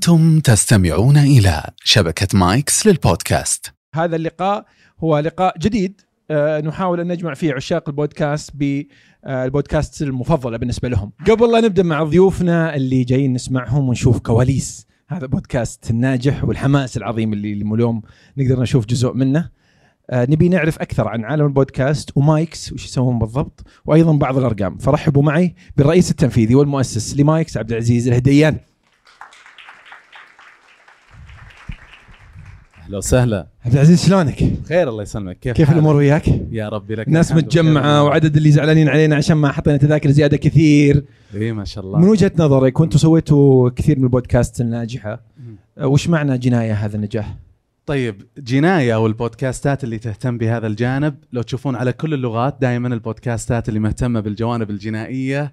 أنتم تستمعون إلى شبكة مايكس للبودكاست هذا اللقاء هو لقاء جديد آه، نحاول أن نجمع فيه عشاق البودكاست بالبودكاست المفضلة بالنسبة لهم. قبل لا نبدأ مع ضيوفنا اللي جايين نسمعهم ونشوف كواليس هذا البودكاست الناجح والحماس العظيم اللي اليوم نقدر نشوف جزء منه. آه، نبي نعرف أكثر عن عالم البودكاست ومايكس وش يسوون بالضبط وأيضا بعض الأرقام فرحبوا معي بالرئيس التنفيذي والمؤسس لمايكس عبد العزيز الهديان. أهلا وسهلا عبد العزيز شلونك؟ خير الله يسلمك كيف كيف؟ الأمور وياك؟ يا ربي لك ناس متجمعة. وعدد اللي زعلانين علينا عشان ما حطينا تذاكر زيادة كثير إي ما شاء من الله وجهة نظرك وأنتم سويتوا كثير من البودكاست الناجحة وش معنى جناية هذا النجاح؟ طيب جناية والبودكاستات اللي تهتم بهذا الجانب لو تشوفون على كل اللغات دائما البودكاستات اللي مهتمة بالجوانب الجنائية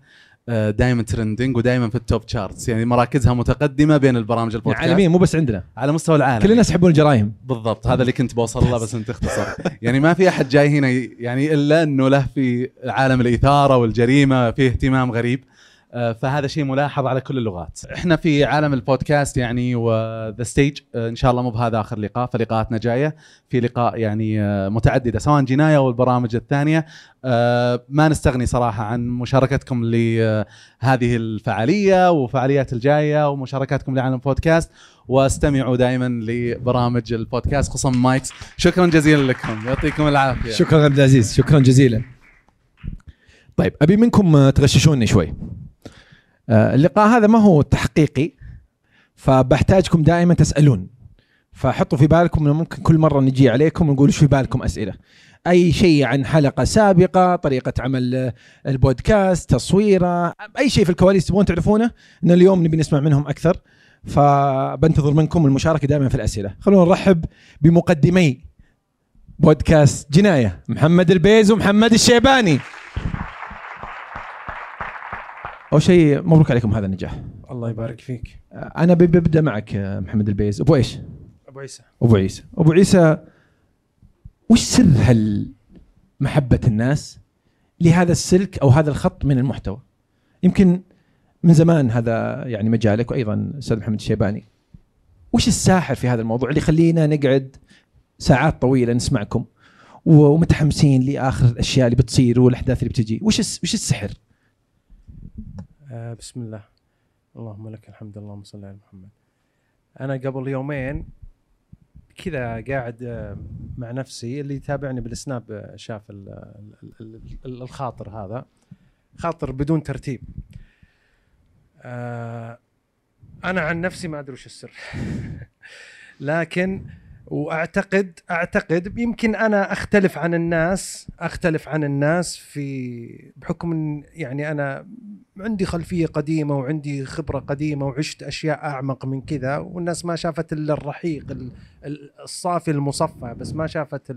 دائما trending ودائما في ال top charts يعني مراكزها متقدمة بين البرامج البودكاست عالميا مو بس عندنا. على مستوى العالم. كل الناس يحبون ال crime بالضبط. هذا اللي كنت بوصل له بس انت تختصر يعني ما في أحد جاي هنا يعني إلا إنه له في عالم الإثارة والجريمة فيه اهتمام غريب. آه، فهذا شيء ملاحظ على كل اللغات. إحنا في عالم البودكاست يعني و The Stage إن شاء الله مو بهذا آخر لقاء فلقاءاتنا جاية. في لقاء يعني آه، متعددة سواء جناية أو البرامج الثانية. آه، ما نستغني صراحة عن مشاركتكم لهذه الفعالية وفعاليات الجاية ومشاركاتكم لعالم البودكاست. واستمعوا دائما لبرامج البودكاست خصوصا مايكس شكرا جزيلا لكم. يعطيكم العافية. شكرا عبد العزيز شكرا جزيلا. طيب أبي منكم تغششوني شوي. اللقاء هذا ما هو تحقيقي فبحتاجكم دائما تسألون. فحطوا في بالكم إنه ممكن كل مرة نجي عليكم ونقول إيش في بالكم أسئلة. أي شيء عن حلقة سابقة طريقة عمل آه، البودكاست تصويره أي شيء في الكواليس تبغون تعرفونه ان اليوم نبي نسمع منهم أكثر. فبنتظر منكم المشاركة دائما في الأسئلة. خلونا نرحب بمقدمي بودكاست جناية محمد البيز ومحمد الشيباني. أول شيء مبروك عليكم هذا النجاح. الله يبارك فيك. آه، أنا بب- ببدأ معك آه، محمد البيز. أبو إيش أبو عيسى. أبو عيسى. أبو عيسى وش سر هال محبه الناس لهذا السلك أو هذا الخط من المحتوى؟ يمكن من زمان هذا يعني مجالك وأيضا أستاذ محمد الشيباني. وش الساحر في هذا الموضوع اللي يخلينا نقعد ساعات طويلة نسمعكم ومتحمسين لآخر الأشياء اللي بتصير والأحداث اللي بتجي؟ وش وش السحر؟ آه بسم الله. اللهم لك الحمد اللهم صل على محمد. أنا قبل يومين كذا قاعد آه، مع نفسي اللي يتابعني بالسناب آه، شاف ال- ال- ال- ال- الخاطر هذا. خاطر بدون ترتيب. آه أنا عن نفسي ما أدري وش السر. لكن واعتقد اعتقد يمكن أنا اختلف عن الناس اختلف عن الناس في بحكم إن يعني أنا عندي خلفية قديمة وعندي خبرة قديمة وعشت أشياء أعمق من كذا والناس ما شافت إلا الرحيق ال- ال- الصافي المصفى بس ما شافت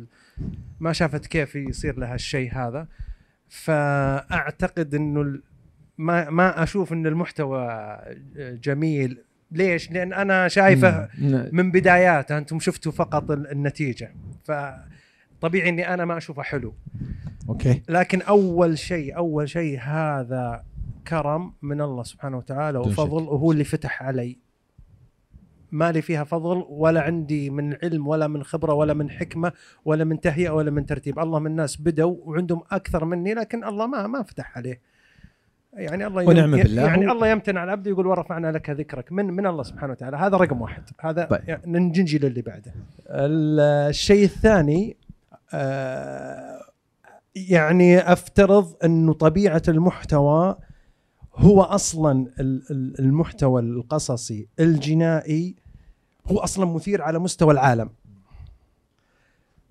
ما شافت كيف يصير لها الشيء هذا. فأعتقد إنه ما ما أشوف إن المحتوى جميل ليش؟ لأن أنا شايفه. من بداياته أنتم شفتوا فقط ال- النتيجة فطبيعي إني أنا ما أشوفه حلو أوكي لكن أول شيء أول شيء هذا كرم من الله سبحانه وتعالى وفضل. وهو اللي فتح علي ما لي فيها فضل ولا عندي من علم ولا من خبرة ولا من حكمة ولا من تهيئة ولا من ترتيب الله من الناس بدوا وعندهم أكثر مني لكن الله ما ما فتح عليه يعني الله ونعم يم- بالله. يعني الله يمتن على العبد يقول ورفعنا لك ذكرك. من من الله سبحانه وتعالى. هذا رقم واحد. هذا طيب. يعني ننجي للي بعده. ال- الشيء الثاني آه، يعني أفترض انه طبيعة المحتوى هو أصلا ال- ال- المحتوى القصصي الجنائي هو أصلا مثير على مستوى العالم.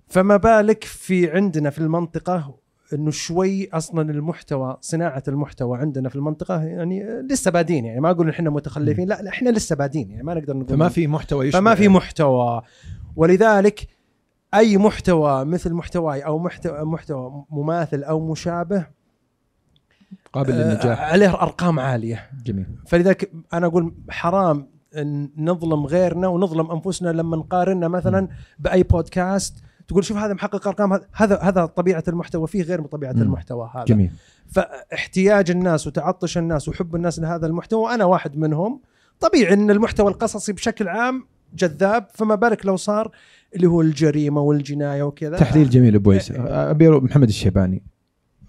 فما بالك في عندنا في المنطقة إنه شوي أصلا المحتوى صناعة المحتوى عندنا في المنطقة يعني لسه بادين يعني ما أقول إحنا متخلفين لا, لا إحنا لسه بادين يعني ما نقدر نقول فما في محتوى يشبه فما في محتوى. ولذلك أي محتوى مثل محتواي أو محتوى محتوى مماثل أو مشابه قابل آه، للنجاح. عليه أرقام عالية. جميل. فلذلك أنا أقول حرام إن نظلم غيرنا ونظلم أنفسنا لما نقارننا مثلا بأي بودكاست تقول شوف هذا محقق أرقام هذا- هذا طبيعة المحتوى فيه غير طبيعة. المحتوى هذا. جميل. فاحتياج الناس وتعطش الناس وحب الناس لهذا المحتوى وأنا واحد منهم. طبيعي إن المحتوى القصصي بشكل عام جذاب فما بالك لو صار اللي هو الجريمة والجناية وكذا؟ تحليل جميل أبو عيسى. أبي أروح محمد الشيباني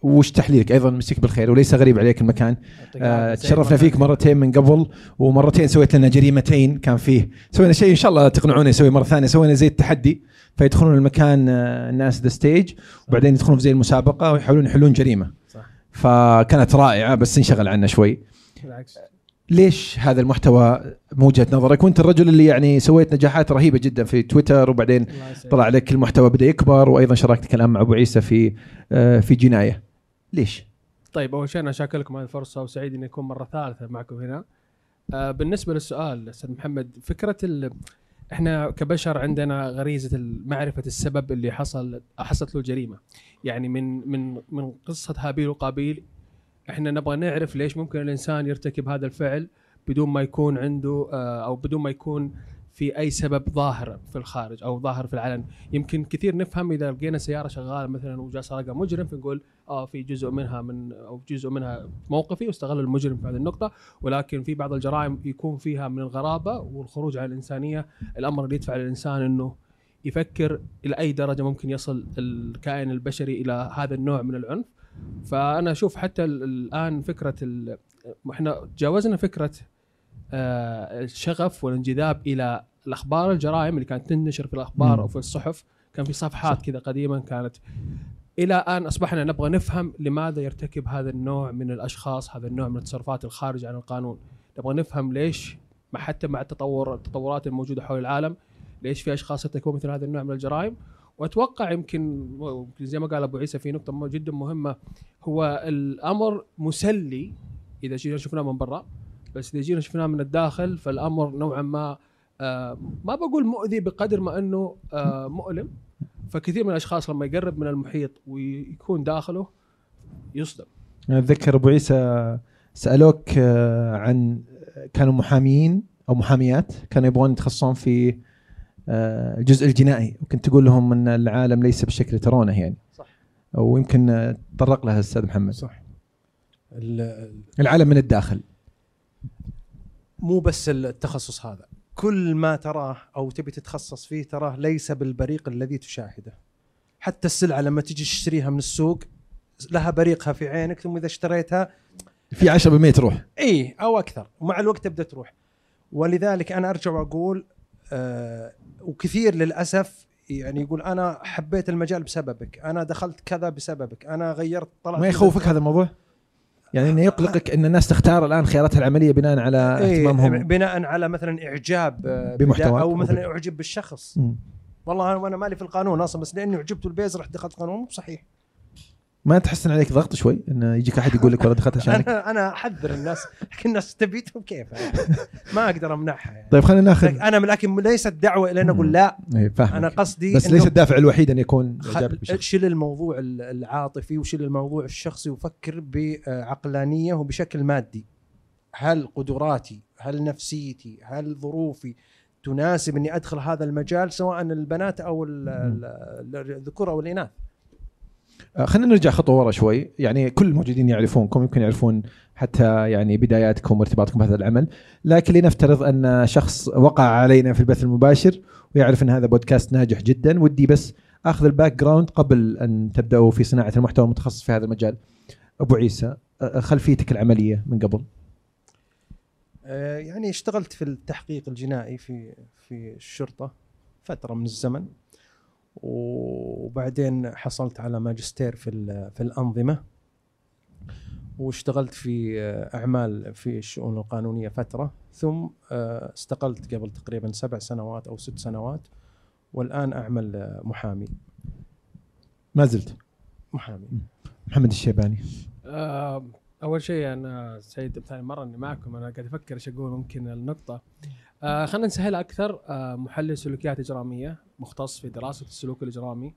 وش تحليلك؟ أيضا مسك بالخير وليس غريب عليك المكان. آه تشرفنا فيك مرتين من قبل ومرتين سويت لنا جريمتين. كان فيه سوينا شيء إن شاء الله تقنعونا نسوي مرة ثانية. سوينا زي التحدي. فيدخلون المكان آه، الناس The Stage وبعدين يدخلون في زي المسابقة ويحاولون يحلون جريمة صح. فكانت رائعة بس انشغل عنا شوي بالعكس ليش هذا المحتوى من وجهه نظرك وانت الرجل اللي يعني سويت نجاحات رهيبة جدا في تويتر وبعدين. طلع لك المحتوى بدأ يكبر وأيضا شراكتك الان مع أبو عيسى في آه، في جناية ليش؟ طيب أول شيء أنا شاكر لكم هذه الفرصة وسعيد إني أكون مرة ثالثة معكم هنا. آه بالنسبة للسؤال أستاذ محمد فكرة ال... إحنا كبشر عندنا غريزة معرفة السبب اللي حصل حصلت له الجريمة. يعني من من من قصة هابيل وقابيل إحنا نبغى نعرف ليش ممكن الإنسان يرتكب هذا الفعل بدون ما يكون عنده آه أو بدون ما يكون في أي سبب ظاهر في الخارج أو ظاهر في العلن. يمكن كثير نفهم إذا لقينا سيارة شغالة مثلا وجاء سرقها مجرم فنقول آه في جزء منها من أو جزء منها موقفي واستغل المجرم في هذه النقطة. ولكن في بعض الجرائم يكون فيها من الغرابة والخروج عن الإنسانية. الأمر اللي يدفع الانسان إنه يفكر إلى أي درجة ممكن يصل الكائن البشري إلى هذا النوع من العنف. فأنا أشوف حتى ال- الآن فكرة إحنا تجاوزنا فكرة الشغف والانجذاب إلى الأخبار الجرائم اللي كانت تنشر في الأخبار مم. أو في الصحف. كان في صفحات كذا قديما كانت. إلى أن أصبحنا نبغى نفهم لماذا يرتكب هذا النوع من الأشخاص هذا النوع من التصرفات الخارج عن القانون. نبغى نفهم ليش مع حتى مع التطور التطورات الموجودة حول العالم ليش في أشخاص يرتكبون مثل هذا النوع من الجرائم. وأتوقع يمكن زي ما قال أبو عيسى في نقطة جدا مهمة هو الأمر مسلي إذا شفناه من برا. بس إذا جينا شفناه من الداخل فالأمر نوعا ما آه ما بقول مؤذي بقدر ما إنه آه مؤلم. فكثير من الأشخاص لما يقرب من المحيط ويكون داخله يصدم. أتذكر أبو عيسى سألوك آه، عن كانوا محاميين أو محاميات كانوا يبغون يتخصصون في الجزء الجنائي وكنت تقول لهم إن العالم ليس بالشكل اللي ترونه يعني. صح. ويمكن تطرق لها الأستاذ محمد. صح. ال- ال- العالم من الداخل. مو بس التخصص هذا. كل ما تراه أو تبي تتخصص فيه تراه ليس بالبريق الذي تشاهده. حتى السلعة لما تجي تشتريها من السوق لها بريقها في عينك ثم إذا اشتريتها في 10% تروح. إي أو أكثر. ومع الوقت تبدأ تروح. ولذلك أنا أرجع وأقول آه وكثير للأسف يعني يقول أنا حبيت المجال بسببك أنا دخلت كذا بسببك أنا غيرت طلعت ما يخوفك هذا الموضوع؟ يعني إنه يقلقك إن الناس تختار الآن خياراتها العملية بناء على إيه اهتمامهم. بناء على مثلا إعجاب آه، بمحتواك أو مثلا اعجب بالشخص. مم. والله أنا مالي في القانون أصلا بس لاني عجبت البيز رحت دخلت قانون مو صحيح ما تحسن عليك ضغط شوي؟ انه يجيك أحد يقول لك والله دخلت عشانك. أنا أنا أحذر الناس لكن الناس تبيتهم كيف؟ ما أقدر أمنعها يعني. طيب خلينا ناخذ أنا لكن ليست دعوة إلى أن أقول. لا. إيه، فاهمك. أنا قصدي بس ليس الدافع الوحيد أن يكون شيل الموضوع ال- العاطفي وشيل الموضوع الشخصي وفكر بعقلانية وبشكل مادي. هل قدراتي هل نفسيتي هل ظروفي تناسب إني أدخل هذا المجال سواء البنات أو ال- ال- الذكور أو الإناث؟ خلينا نرجع خطوة ورا شوي. يعني كل الموجودين يعرفونكم يمكن يعرفون حتى يعني بداياتكم وارتباطكم بهذا العمل. لكن لنفترض أن شخص وقع علينا في البث المباشر ويعرف أن هذا بودكاست ناجح جدا ودي بس أخذ ال background قبل أن تبدأوا في صناعة المحتوى المتخصص في هذا المجال. أبو عيسى آه، خلفيتك العملية من قبل. آه، يعني اشتغلت في التحقيق الجنائي في في الشرطة فترة من الزمن. وبعدين حصلت على ماجستير في ال- في الأنظمة واشتغلت في آه، أعمال في الشؤون القانونية فترة. ثم آه، استقلت قبل تقريبا سبع سنوات أو ست سنوات والآن أعمل آه، محامي. ما زلت؟ محامي. محمد الشيباني. أول شيء أنا سعيد ثاني مرة إني معكم. أنا قاعد أفكر إيش أقول ممكن النقطة. آه خلينا نسهلها أكثر. آه محلل سلوكيات إجرامية مختص في دراسة السلوك الإجرامي.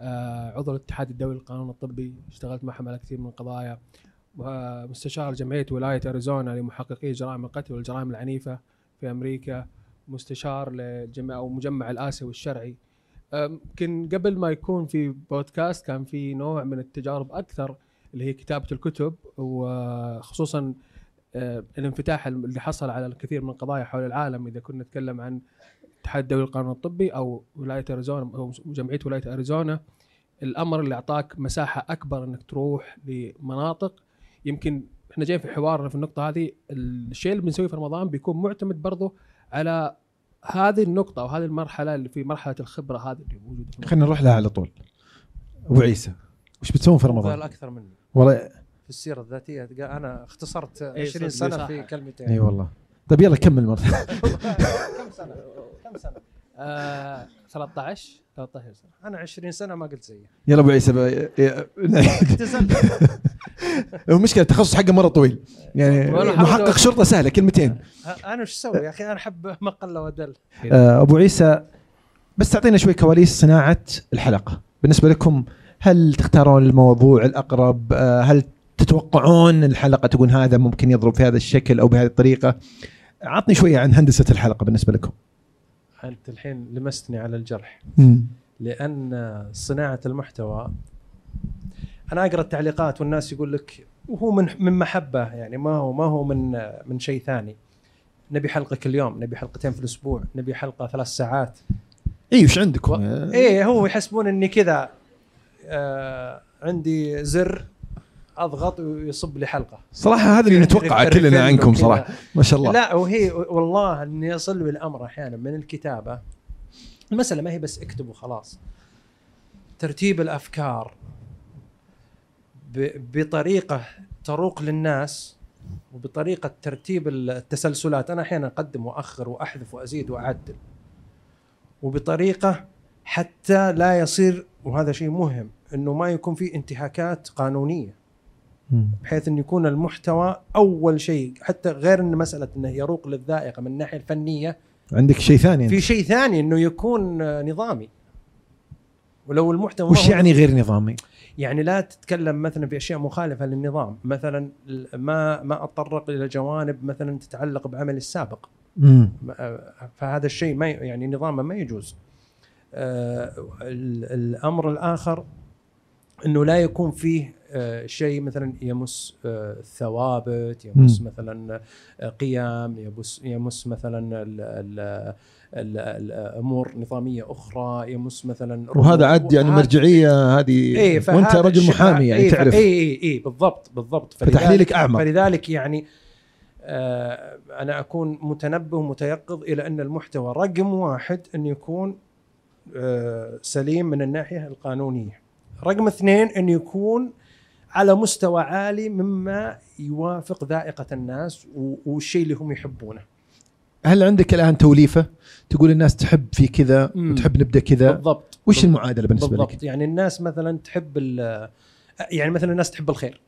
آه عضو الاتحاد الدولي للقانون الطبي اشتغلت معهم على كثير من القضايا. آه مستشار جمعية ولاية أريزونا لمحققي جرائم القتل والجرائم العنيفة في أمريكا. مستشار لجمع أو مجمع الاسيوي الشرعي آه، يمكن قبل ما يكون في بودكاست كان في نوع من التجارب أكثر اللي هي كتابة الكتب. وخصوصا آه، الانفتاح اللي حصل على الكثير من القضايا حول العالم إذا كنا نتكلم عن الاتحاد الدولي للقانون الطبي أو ولاية أريزونا أو جمعية ولاية أريزونا الأمر اللي أعطاك مساحة أكبر إنك تروح لمناطق. يمكن إحنا جايين في حوارنا في النقطة هذه الشيء اللي بنسويه في رمضان بيكون معتمد برضه على هذه النقطة أو هذه المرحلة اللي في مرحلة الخبرة هذه اللي موجودة خلينا نروح لها على طول. أبو عيسى وش بتسوون في رمضان؟ أكثر مني. والله في السيرة الذاتية. أنا اختصرت إيه، 20 صدق، سنة. في كلمتين. إي والله. طيب يلا كمل مرة. كم سنة؟ كم سنة؟ آه 13 13 سنة. أنا 20 سنة ما قلت زيه يلا أبو عيسى المشكلة التخصص حقه مرة طويل. يعني محقق شرطة سهلة كلمتين. أنا وش أسوي يا أخي؟ أنا أحب ما قل ودل آه، أبو عيسى بس تعطينا شوي كواليس صناعة الحلقة. بالنسبة لكم هل تختارون الموضوع الأقرب؟ آه، هل تتوقعون الحلقة تكون هذا ممكن يضرب في هذا الشكل أو بهذه الطريقة؟ عطني شوية عن هندسة الحلقة بالنسبة لكم. أنت الحين لمستني على الجرح. لأن صناعة المحتوى أنا أقرأ التعليقات والناس يقول لك وهو من من محبة يعني ما هو ما هو من من شيء ثاني. نبي حلقه كل يوم نبي حلقتين في الأسبوع نبي حلقة ثلاث ساعات. اي وش عندكم إيه هو يحسبون إني كذا آه عندي زر أضغط ويصب لي حلقة. صراحة هذا اللي نتوقعه ريفيل كلنا عنكم. صراحة. ما شاء الله. لا وهي والله إني يصل الامر أحيانا من الكتابة. المسألة ما هي بس اكتب وخلاص. ترتيب الأفكار بطريقة تروق للناس وبطريقة ترتيب التسلسلات. أنا أحيانا أقدم وأخر وأحذف وأزيد وأعدل. وبطريقة حتى لا يصير وهذا شيء مهم إنه ما يكون في انتهاكات قانونية. بحيث انه يكون المحتوى أول شيء حتى غير إن مسألة إنه يروق للذائقة من الناحيه الفنية عندك شيء ثاني في. شيء ثاني إنه يكون آه، نظامي ولو المحتوى وش يعني غير نظامي؟ يعني لا تتكلم مثلا في أشياء مخالفة للنظام مثلا ما ما أتطرق إلى جوانب مثلا تتعلق بعملي السابق مم. ما- فهذا الشيء ما يعني نظاما ما يجوز آه، ال- الأمر الآخر إنه لا يكون فيه آه، شيء مثلا يمس آه، الثوابت يمس مم. مثلا آه، قيم يمس يمس مثلا ال- ال- ال- الأمور نظامية أخرى يمس مثلا وهذا عاد يعني مرجعية هذه فهذا وأنت رجل محامي يعني إيه تعرف اي اي اي بالضبط بالضبط فتحليلك أعمق. فلذلك يعني آه أنا أكون متنبه ومتيقظ إلى أن المحتوى رقم واحد انه يكون آه سليم من الناحية القانونية. رقم اثنين انه يكون على مستوى عالي مما يوافق ذائقة الناس والشيء اللي هم يحبونه. هل عندك الآن توليفة؟ تقول الناس تحب في كذا. وتحب نبدأ كذا. بالضبط. وش المعادلة بالنسبة بالضبط. لك؟ يعني الناس مثلا تحب يعني مثلا الناس تحب الخير.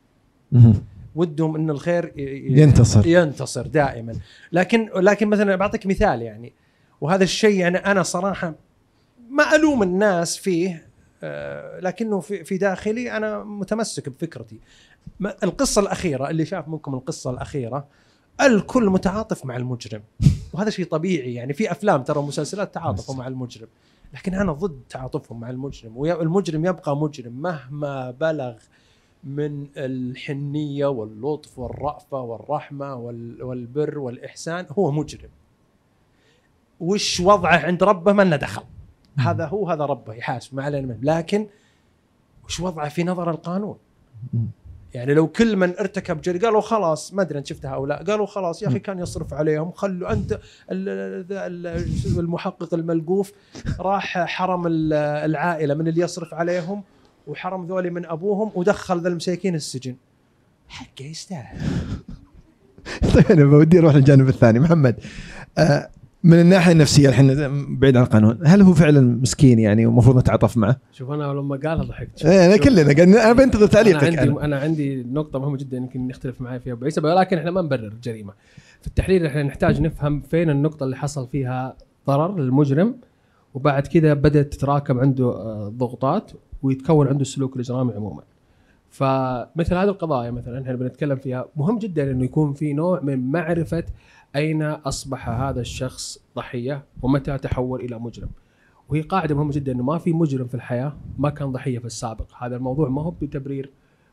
ودهم إن الخير ينتصر. ينتصر دائما. لكن لكن مثلا بعطيك مثال يعني. وهذا الشيء يعني أنا صراحة ما ألوم الناس فيه لكنه في داخلي أنا متمسك بفكرتي. القصة الأخيرة اللي شاف منكم القصة الأخيرة الكل متعاطف مع المجرم. وهذا شيء طبيعي يعني في أفلام ترى مسلسلات تعاطفوا مع المجرم. لكن أنا ضد تعاطفهم مع المجرم. والمجرم يبقى مجرم مهما بلغ من الحنية واللطف والرأفة والرحمة وال- والبر والإحسان هو مجرم. وش وضعه عند ربه؟ ما لنا دخل. هذا هو هذا ربه يحاسب ما علينا منه. لكن وش وضعه في نظر القانون. يعني لو كل من ارتكب جريمه قالوا خلاص ما أدري أنت شفتها أو لا قالوا خلاص يا أخي كان يصرف عليهم خلوا أنت ال- ال- المحقق الملقوف راح حرم ال- العائلة من اللي يصرف عليهم وحرم ذولي من أبوهم ودخل ذا المساكين السجن. حقه يستاهل. طيب أنا بودي أروح للجانب الثاني. محمد آه من الناحية النفسية الحين بعيد عن القانون هل هو فعلا مسكين يعني ومفروض نتعاطف معه؟ شوف أنا لما قالها ضحكت إيه انا كلنا أنا بنتظر تعليقك أنا عندي أنا. أنا عندي نقطة مهمة جدا يمكن يختلف معي فيها أبو عيسى ولكن إحنا ما نبرر الجريمه في التحليل إحنا نحتاج نفهم فين النقطة اللي حصل فيها ضرر للمجرم وبعد كذا بدأت تتراكم عنده آه، ضغوطات ويتكون عنده السلوك الإجرامي عموما فمثل هذه القضايا مثلا إحنا بنتكلم فيها مهم جدا إنه يكون في نوع من معرفة أين أصبح هذا الشخص ضحية ومتى تحول إلى مجرم. وهي قاعدة مهمة جدا إنه ما في مجرم في الحياة ما كان ضحية في السابق. هذا الموضوع ما هو بتبرير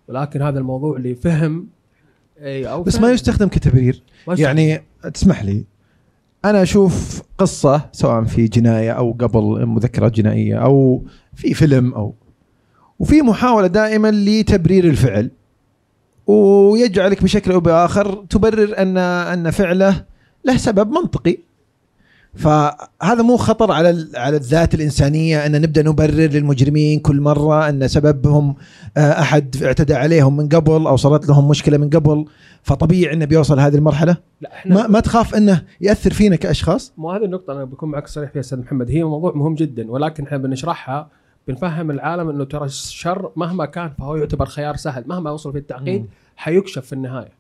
ولكن هذا الموضوع لفهم اي أو بس ما يستخدم كتبرير. يعني تسمح لي أنا أشوف قصة سواء في جناية أو قبل مذكرات جنائية أو في فيلم أو وفي محاولة دائما لتبرير الفعل. ويجعلك بشكل أو بآخر تبرر ان أن فعله له سبب منطقي. فهذا مو خطر على على الذات الإنسانية أن نبدأ نبرر للمجرمين كل مرة أن سببهم آه، أحد اعتدى عليهم من قبل أو صارت لهم مشكلة من قبل. فطبيعي انه بيوصل هذه المرحلة. لا إحنا ما, ما تخاف أنه يأثر فينا كأشخاص؟ مو هذه النقطة أنا بكون معك صريح فيها أستاذ محمد. هي موضوع مهم جدا ولكن إحنا بنشرحها بنفهم العالم إنه ترى الشر مهما كان فهو يعتبر خيار سهل. مهما وصل في التعقيد حيكشف في النهاية.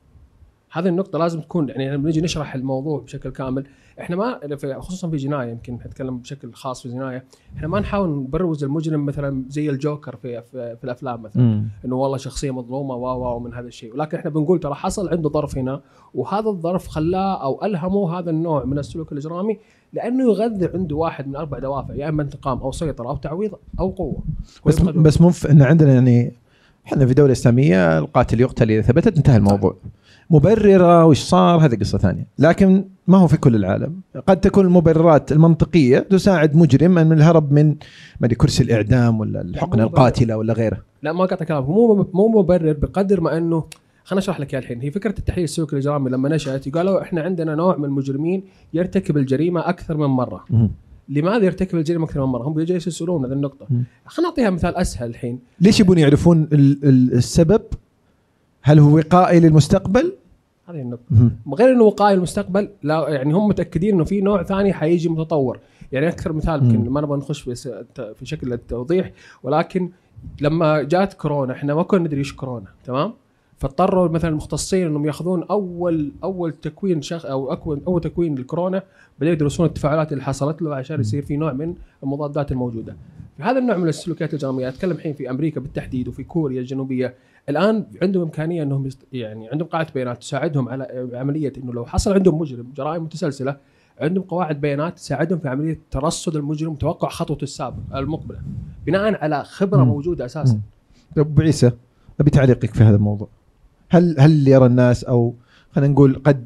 هذه النقطة لازم تكون يعني لما نيجي نشرح الموضوع بشكل كامل إحنا ما في خصوصا في جناية يمكن نتكلم بشكل خاص في جناية. إحنا ما نحاول نبروز المجرم مثلا زي الجوكر في في, في الأفلام مثلا. إنه والله شخصية مظلومة و ومن هذا الشيء. ولكن إحنا بنقول ترى حصل عنده ظرف هنا وهذا الظرف خلاه أو ألهمه هذا النوع من السلوك الإجرامي لأنه يغذي عنده واحد من أربع دوافع يا إما انتقام أو سيطرة أو تعويض أو قوة. بس بس مو في- إن عندنا يعني إحنا في دولة إسلامية القاتل يقتل إذا ثبتت انتهى الموضوع. مبررة وش صار؟ هذه قصة ثانية. لكن ما هو في كل العالم. قد تكون المبررات المنطقية تساعد مجرم من الهرب من أدري كرسي الإعدام ولا الحقنة القاتلة ولا غيره. لا ما قطع كلامك. مو مو مبرر بقدر ما أنه خليني أشرح لك اياها الحين. هي فكرة التحليل السلوكي الاجرامي لما نشأت قالوا إحنا عندنا نوع من المجرمين يرتكب الجريمة أكثر من مرة. لماذا يرتكب الجريمة أكثر من مرة؟ هم بيجوا يسالون هذه النقطة. خلينا نعطيها مثال أسهل الحين. ليش يبون يعرفون ال- ال- السبب؟ هل هو وقائي للمستقبل؟ هذه النقطة. غير إنه وقايه المستقبل لا يعني هم متأكدين إنه في نوع ثاني حيجي متطور. يعني أكثر مثال. يمكن ما نبغى نخش في في شكل التوضيح ولكن لما جات كورونا إحنا ما كنا ندري إيش كورونا تمام؟ فاضطروا مثلا المختصين إنهم يأخذون أول أول تكوين شخص أو أول تكوين للكورونا بدأوا يدرسون التفاعلات اللي حصلت له عشان يصير في نوع من المضادات الموجودة. في هذا النوع من السلوكيات الاجراميه أتكلم الحين في أمريكا بالتحديد وفي كوريا الجنوبية. الآن عندهم إمكانية إنهم يست... يعني عندهم قاعدة بيانات تساعدهم على عملية إنه لو حصل عندهم مجرم جرائم متسلسلة عندهم قواعد بيانات تساعدهم في عملية ترصد المجرم وتوقع خطوته السابقه المقبلة بناء على خبرة مم. موجودة أساسا. طيب أبو عيسى أبي تعليقك في هذا الموضوع هل هل يرى الناس أو خلينا نقول قد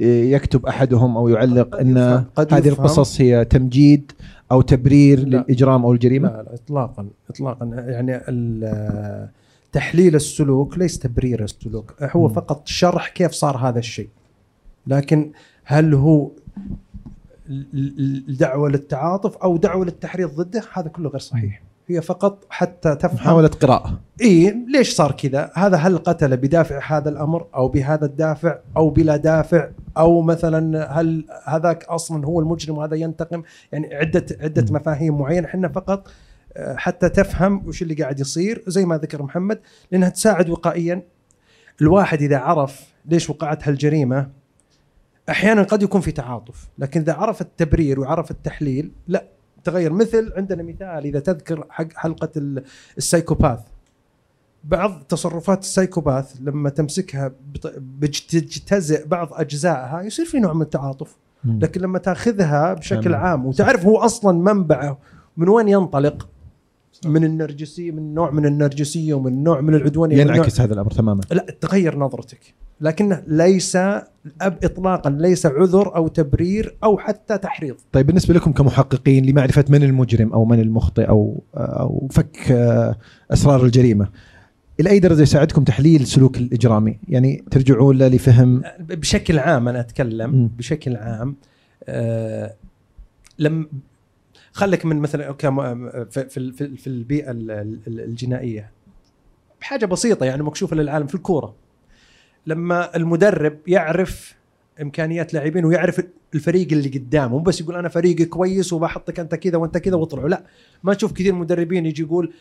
يكتب أحدهم أو يعلق قد إن يفهم- قد هذه يفهم. القصص هي تمجيد أو تبرير لا. للإجرام أو الجريمة لا لا اطلاقا اطلاقا يعني ال- تحليل السلوك ليس تبرير السلوك هو. فقط شرح كيف صار هذا الشيء لكن هل هو الدعوه للتعاطف أو دعوة للتحريض ضده هذا كله غير صحيح هي فقط حتى تفهم محاوله قراءة إي ليش صار كذا؟ هذا هل قتل بدافع هذا الأمر أو بهذا الدافع أو بلا دافع أو مثلا هل هذاك أصلا هو المجرم وهذا ينتقم؟ يعني عدة عدة مم. مفاهيم معينة إحنا فقط حتى تفهم وش اللي قاعد يصير زي ما ذكر محمد لأنها تساعد وقائيا. الواحد إذا عرف ليش وقعت هالجريمة أحيانا قد يكون في تعاطف لكن إذا عرف التبرير وعرف التحليل لا تغير. مثل عندنا مثال إذا تذكر حق حلقة ال- السايكوباث. بعض تصرفات السايكوباث لما تمسكها بتجتزئ بعض أجزائها يصير في نوع من التعاطف. لكن لما تأخذها بشكل تمام. عام وتعرف هو أصلا منبعه من وين ينطلق من النرجسيه من نوع من النرجسية ومن نوع من العدوانية ينعكس هذا الأمر تماما. لا تغير نظرتك. لكنه ليس أب اطلاقا ليس عذر أو تبرير أو حتى تحريض. طيب بالنسبة لكم كمحققين لمعرفة من المجرم أو من المخطئ أو أو فك آه، أسرار الجريمة إلى أي درجة يساعدكم تحليل السلوك الإجرامي؟ يعني ترجعون له لفهم؟ بشكل عام أنا أتكلم مم. بشكل عام آه لم خليك من مثلا م- في في في- البيئة ال- ال- الجنائية. بحاجة بسيطة يعني مكشوفة للعالم في الكورة. لما المدرب يعرف إمكانيات لاعبين ويعرف الفريق اللي قدامه مو بس يقول أنا فريقي كويس وبحطك أنت كذا وأنت كذا واطلعوا لا. ما تشوف كثير مدربين يجي يقول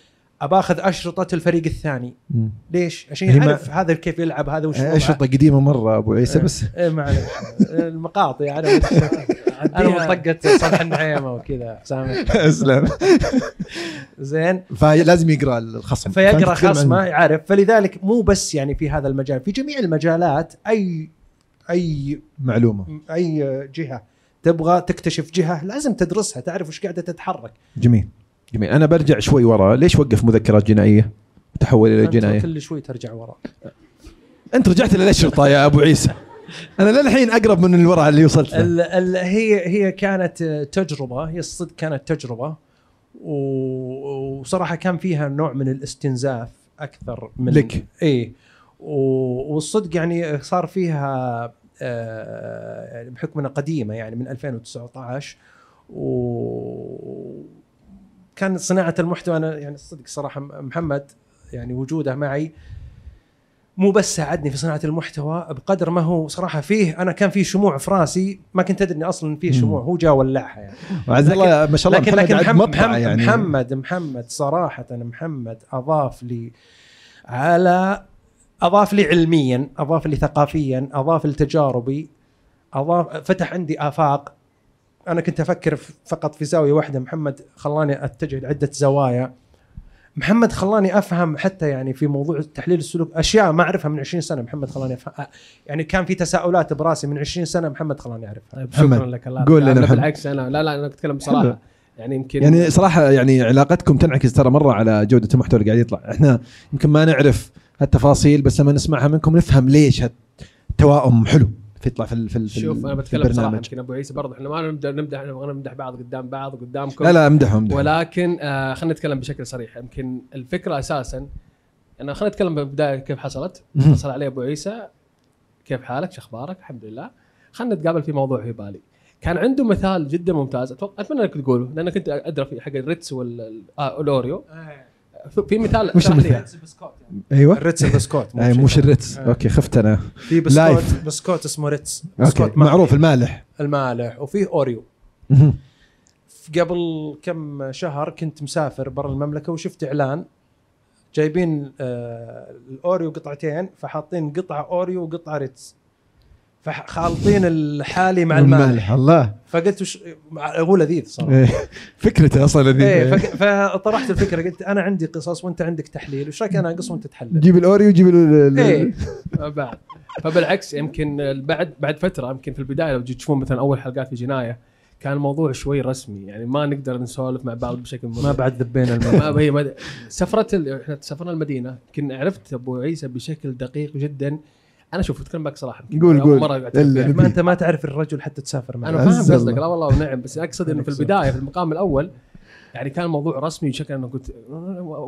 أباخذ أشرطة الفريق الثاني. مم. ليش؟ عشان يعني ما- يعرف هذا كيف يلعب هذا وش وضعه. أشرطة قديمة مرة أبو عيسى بس. إيه معلش المقاطع أنا أنا منطقه صالح النعيمه وكذا سامح. أسلم. زين. فلازم يقرأ الخصم. فيقرا خصمه يعرف. فلذلك مو بس يعني في هذا المجال في جميع المجالات اي أي معلومة. أي جهة تبغى تكتشف جهة لازم تدرسها تعرف وش قاعدة تتحرك. جميل. جميل. أنا برجع شوي ورا ليش وقف مذكرات جنائية؟ وتحول إلى جنايه؟ كل شوي ترجع وراء. أنت رجعت للاشرطه يا أبو عيسى؟ أنا للحين أقرب من الورع اللي وصلت له ال ال هي هي كانت تجربة هي الصدق كانت تجربة وصراحة كان فيها نوع من الاستنزاف أكثر من لك. إي والصدق يعني صار فيها آه، يعني بحكم إنها قديمة يعني من 2019 و كان صناعة المحتوى أنا يعني الصدق صراحة محمد يعني وجوده معي مو بس ساعدني في صناعة المحتوى بقدر ما هو صراحة فيه أنا كان في شموع في راسي ما كنت أدري إني أصلا فيه شموع هو جا ولعها يعني. وعز الله ما شاء الله لكن محمد لكن عاد محمد, محمد, يعني. محمد محمد صراحة محمد أضاف لي على أضاف لي علميا أضاف لي ثقافيا أضاف لي تجاربي اضاف فتح عندي آفاق. أنا كنت أفكر فقط في زاوية واحدة محمد خلاني أتجه لعدة زوايا. محمد خلاني أفهم حتى يعني في موضوع تحليل السلوك أشياء ما أعرفها من 20 سنة محمد خلاني أفهم. يعني كان في تساؤلات براسي من 20 سنة محمد خلاني أعرفها. طيب محمد، شكرا لك الله. قول لنا. بالعكس أنا لا لا أنا أتكلم بصراحه يعني يمكن يعني صراحة يعني علاقتكم تنعكس ترى مرة على جودة المحتوى اللي قاعد يطلع. إحنا يمكن ما نعرف هالتفاصيل بس لما نسمعها منكم نفهم ليش هالتوائم حلو. في يطلع في ال- في, شوف أنا بتكلم بصراحه البرنامج. يمكن أبو عيسى برضه إحنا ما نبدا نمدح نبغى نمدح بعض قدام بعض قدامكم. لا لا امدحهم امدحهم. ولكن آه خلينا نتكلم بشكل صريح. يمكن الفكرة أساسا انا خلينا نتكلم بالبدايه كيف حصلت. اتصل علي أبو عيسى. كيف حالك؟ شو أخبارك؟ الحمد لله. خلينا نتقابل في موضوع في بالي. كان عنده مثال جدا ممتاز. أتوقع أتمنى إنك تقوله لأن كنت أدرى في حق الريتز والاوريو في مثال لي المثال؟ إياه. أيوه الريتز بسكوت أي مو شريتس آه. أوكي خفت أنا في بسكوت لايف. بسكوت اسمه ريتس أوكي بسكوت معروف المالح المالح وفيه أوريو. قبل كم شهر كنت مسافر برا المملكة وشفت إعلان جايبين آه الأوريو قطعتين فحاطين قطعة أوريو وقطعة ريتز فخالطين الحالي مع المالح الله. فقلت وش هو لذيذ صراحة. إيه. فكرته أصلا إيه لذيذة. فك- فطرحت الفكرة قلت أنا عندي قصص وأنت عندك تحليل وش رأيك أنا اقص وأنت تحلل؟ جيب الأوريو جيب ال- إيه. بعد. فبالعكس يمكن بعد بعد فترة يمكن في البداية لو جيت تشوفون مثلا أول حلقات في جناية كان الموضوع شوي رسمي يعني ما نقدر نسولف مع بعض بشكل ما بعد ذبينا ما هي ال... إحنا سافرنا المدينة يمكن عرفت أبو عيسى بشكل دقيق جدا أنا شوف أتكلم معك صراحة قول- أول قول. قاعد أتكلم. ما أنت ما تعرف الرجل حتى تسافر معه أنا فاهم قصدك. لا والله ونعم بس أقصد إنه في البداية في المقام الأول يعني كان الموضوع رسمي بشكل إنه قلت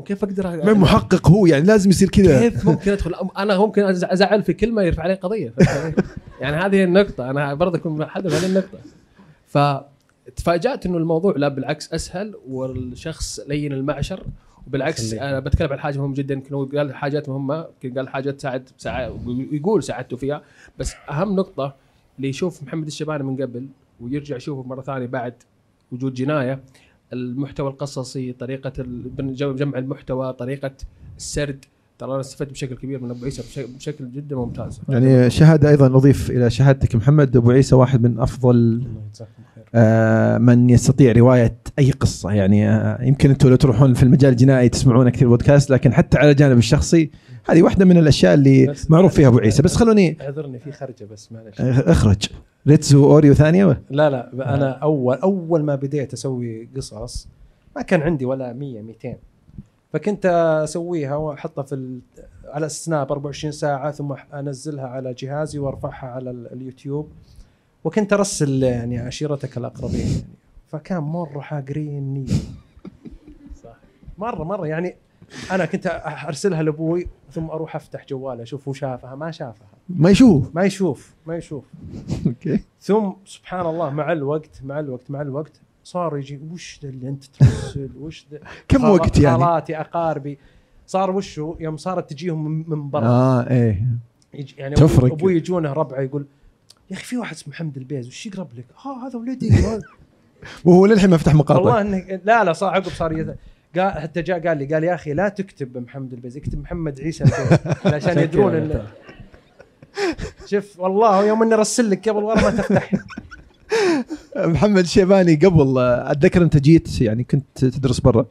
كيف أقدر من محقق هو يعني لازم يصير كذا كيف ممكن أدخل أنا ممكن أزعل في كلمة يرفع علي قضية؟ يعني هذه النقطة أنا برضه أكون حدث هذه النقطة فتفاجات إنه الموضوع لا بالعكس أسهل والشخص لين المعشر وبالعكس خليك. أنا بتكلم عن حاجة مهمه جدا يمكن هو قال حاجات مهمه يمكن قال حاجات تساعد ساعد ويقول ساعدته فيها بس أهم نقطة اللي يشوف محمد الشباني من قبل ويرجع يشوفه مرة ثانية بعد وجود جناية المحتوى القصصي طريقة جمع المحتوى طريقة السرد ترى أنا استفدت بشكل كبير من أبو عيسى بشكل- جدا ممتاز. يعني شهادة أيضا اضيف إلى شهادتك محمد. أبو عيسى واحد من أفضل آه، من يستطيع رواية أي قصة. يعني آه، يمكن أنتم لو تروحون في المجال الجنائي تسمعون كثير بودكاست لكن حتى على الجانب الشخصي هذه واحدة من الأشياء اللي معروف فيها أبو عيسى. بس خلوني أعذرني في خرجة بس معلش. آه، اخرج. ريتزو أوريو ثانية؟ لا لا أنا أول أول ما بديت أسوي قصص ما كان عندي ولا 100 200 فكنت أسويها وأحطها في. على سناب 24 ساعة ثم أنزلها على جهازي وأرفعها على ال- اليوتيوب. وكنت أرسل يعني عشيرتك الأقربين يعني. فكان مرة حاقريني. مرة مرة يعني أنا كنت أرسلها لأبوي ثم أروح أفتح جواله أشوف هو شافها ما شافها. ما يشوف؟ ما يشوف ما يشوف. أوكي. ثم سبحان الله مع الوقت مع الوقت مع الوقت صار يجي وش ذا اللي أنت ترسل؟ وش ذا؟ كم وقت يعني؟ خالاتي أقاربي. صار وشو يوم صارت تجيهم من- برا. آه إيه. يعني تفرق. أبوي يجونه ربعه يقول يا أخي في واحد اسمه محمد البيز وش يقرب لك؟ ها هذا ولدي. وهو للحين ما فتح مقاطع. والله انه لا لا صار عقب صار يز... قال حتى جاء قال لي قال يا أخي لا تكتب محمد البيز اكتب محمد عيسى البيز عشان يدرون شوف والله يوم إني ارسل لك قبل ورا ما تفتح. محمد الشيباني قبل أتذكر أنت جيت يعني كنت تدرس برا.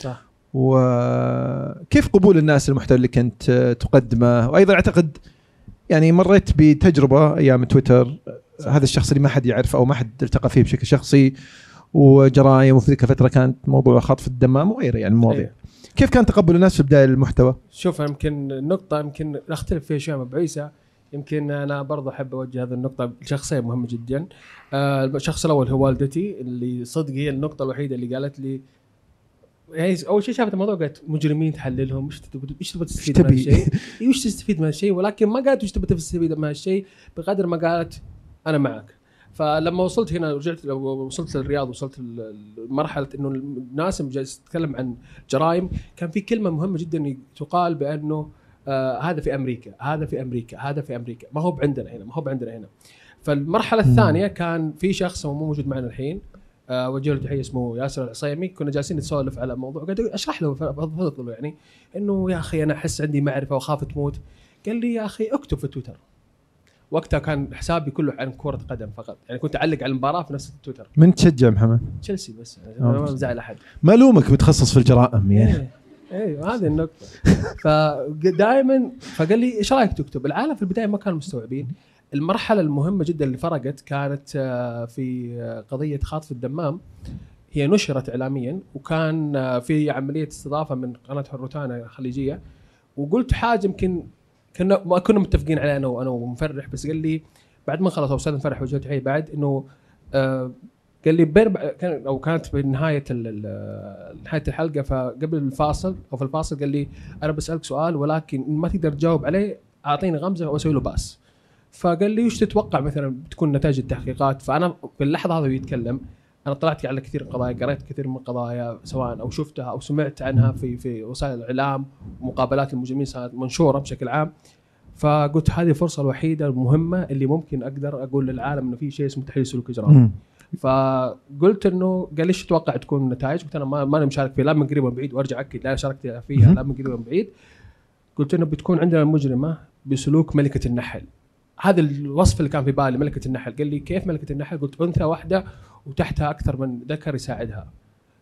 صح. وكيف قبول الناس للمحتوى اللي كنت تقدمه؟ وأيضا أعتقد يعني مريت بتجربة أيام تويتر. هذا الشخص اللي ما حد يعرفه أو ما حد التقى فيه بشكل شخصي وجرائم وفي ذيك الفترة كانت موضوع خطف الدمام وغيره يعني المواضيع إيه. كيف كان تقبل الناس في بدايه المحتوى؟ شوف يمكن النقطة يمكن نختلف فيها شوية مع أبو عيسى يمكن أنا برضه أحب أوجه هذه النقطة لشخصين مهمة جدا. آه الشخص الأول هو والدتي اللي صدق هي النقطة الوحيدة اللي قالت لي يعني أول شيء شافت الموضوع قالت مجرمين تحللهم إيش تبي إيش تبي تستفيد من؟ هالشيء؟ وش تستفيد من هالشيء ولكن ما قالت وش تبي تستفيد من هالشيء بقدر ما قالت أنا معك. فلما وصلت هنا رجعت وصلت للرياض وصلت لمرحله إنه الناس جالس تتكلم عن جرائم كان في كلمة مهمة جدا تقال بأنه آه هذا في أمريكا هذا في أمريكا هذا في أمريكا. ما هو عندنا هنا ما هو عندنا هنا. فالمرحلة الثانية كان في شخص هو مو موجود معنا الحين آه وجه له تحية اسمه ياسر العصيمي. كنا جالسين نتسولف على موضوع قاعد أشرح له فضل يعني إنه يا أخي أنا أحس عندي معرفة وأخاف تموت. قال لي يا أخي اكتب في تويتر. وقتها كان حسابي كله عن كرة قدم فقط. يعني كنت أعلق على المباراة في نفس التويتر. من تشجع محمد؟ تشيلسي بس يعني آه. ما مزعل أحد. ما الومك متخصص في الجرائم يعني. إيه. أيوه هذه النقطة. فدائما فقال لي إيش رأيك تكتب؟ العالم في البداية ما كانوا مستوعبين. المرحلة المهمة جدا اللي فرقت كانت آه، في آه، قضية خاطف الدمام. هي نشرت اعلاميا وكان آه، في عملية استضافة من قناة روتانا الخليجية وقلت حاجة يمكن كنا ما كنا متفقين عليها أنا وأنا ومفرح. بس قال لي بعد ما خلص أستاذ مفرح وجهه بعد إنه قال لي بين كان أو كانت بنهايه نهاية الحلقة فقبل الفاصل أو في الفاصل قال لي أنا بسألك سؤال ولكن ما تقدر تجاوب عليه أعطيني غمزة وأسوي له بأس. فقال لي وش تتوقع مثلا بتكون نتائج التحقيقات؟ فأنا في اللحظه هذا يتكلم أنا طلعت على كثير من القضايا قريت كثير من القضايا سواء أو شفتها أو سمعت عنها في في وسائل الإعلام ومقابلات المجرمين صارت منشورة بشكل عام. فقلت هذه الفرصه الوحيدة المهمة اللي ممكن أقدر أقول للعالم إنه في شيء اسمه تحليل سلوك اجرامي. فقلت إنه قال ليش تتوقع تكون النتائج؟ قلت أنا ما ماني مشارك فيها لا من قريب ولا من بعيد وأرجع أكد لا شاركت فيها لا من قريب ولا من بعيد قلت إنه بتكون عندنا مجرمة بسلوك ملكة النحل. هذا الوصف اللي كان في بالي ملكة النحل. قال لي كيف ملكة النحل؟ قلت أنثى واحدة وتحتها أكثر من ذكر يساعدها.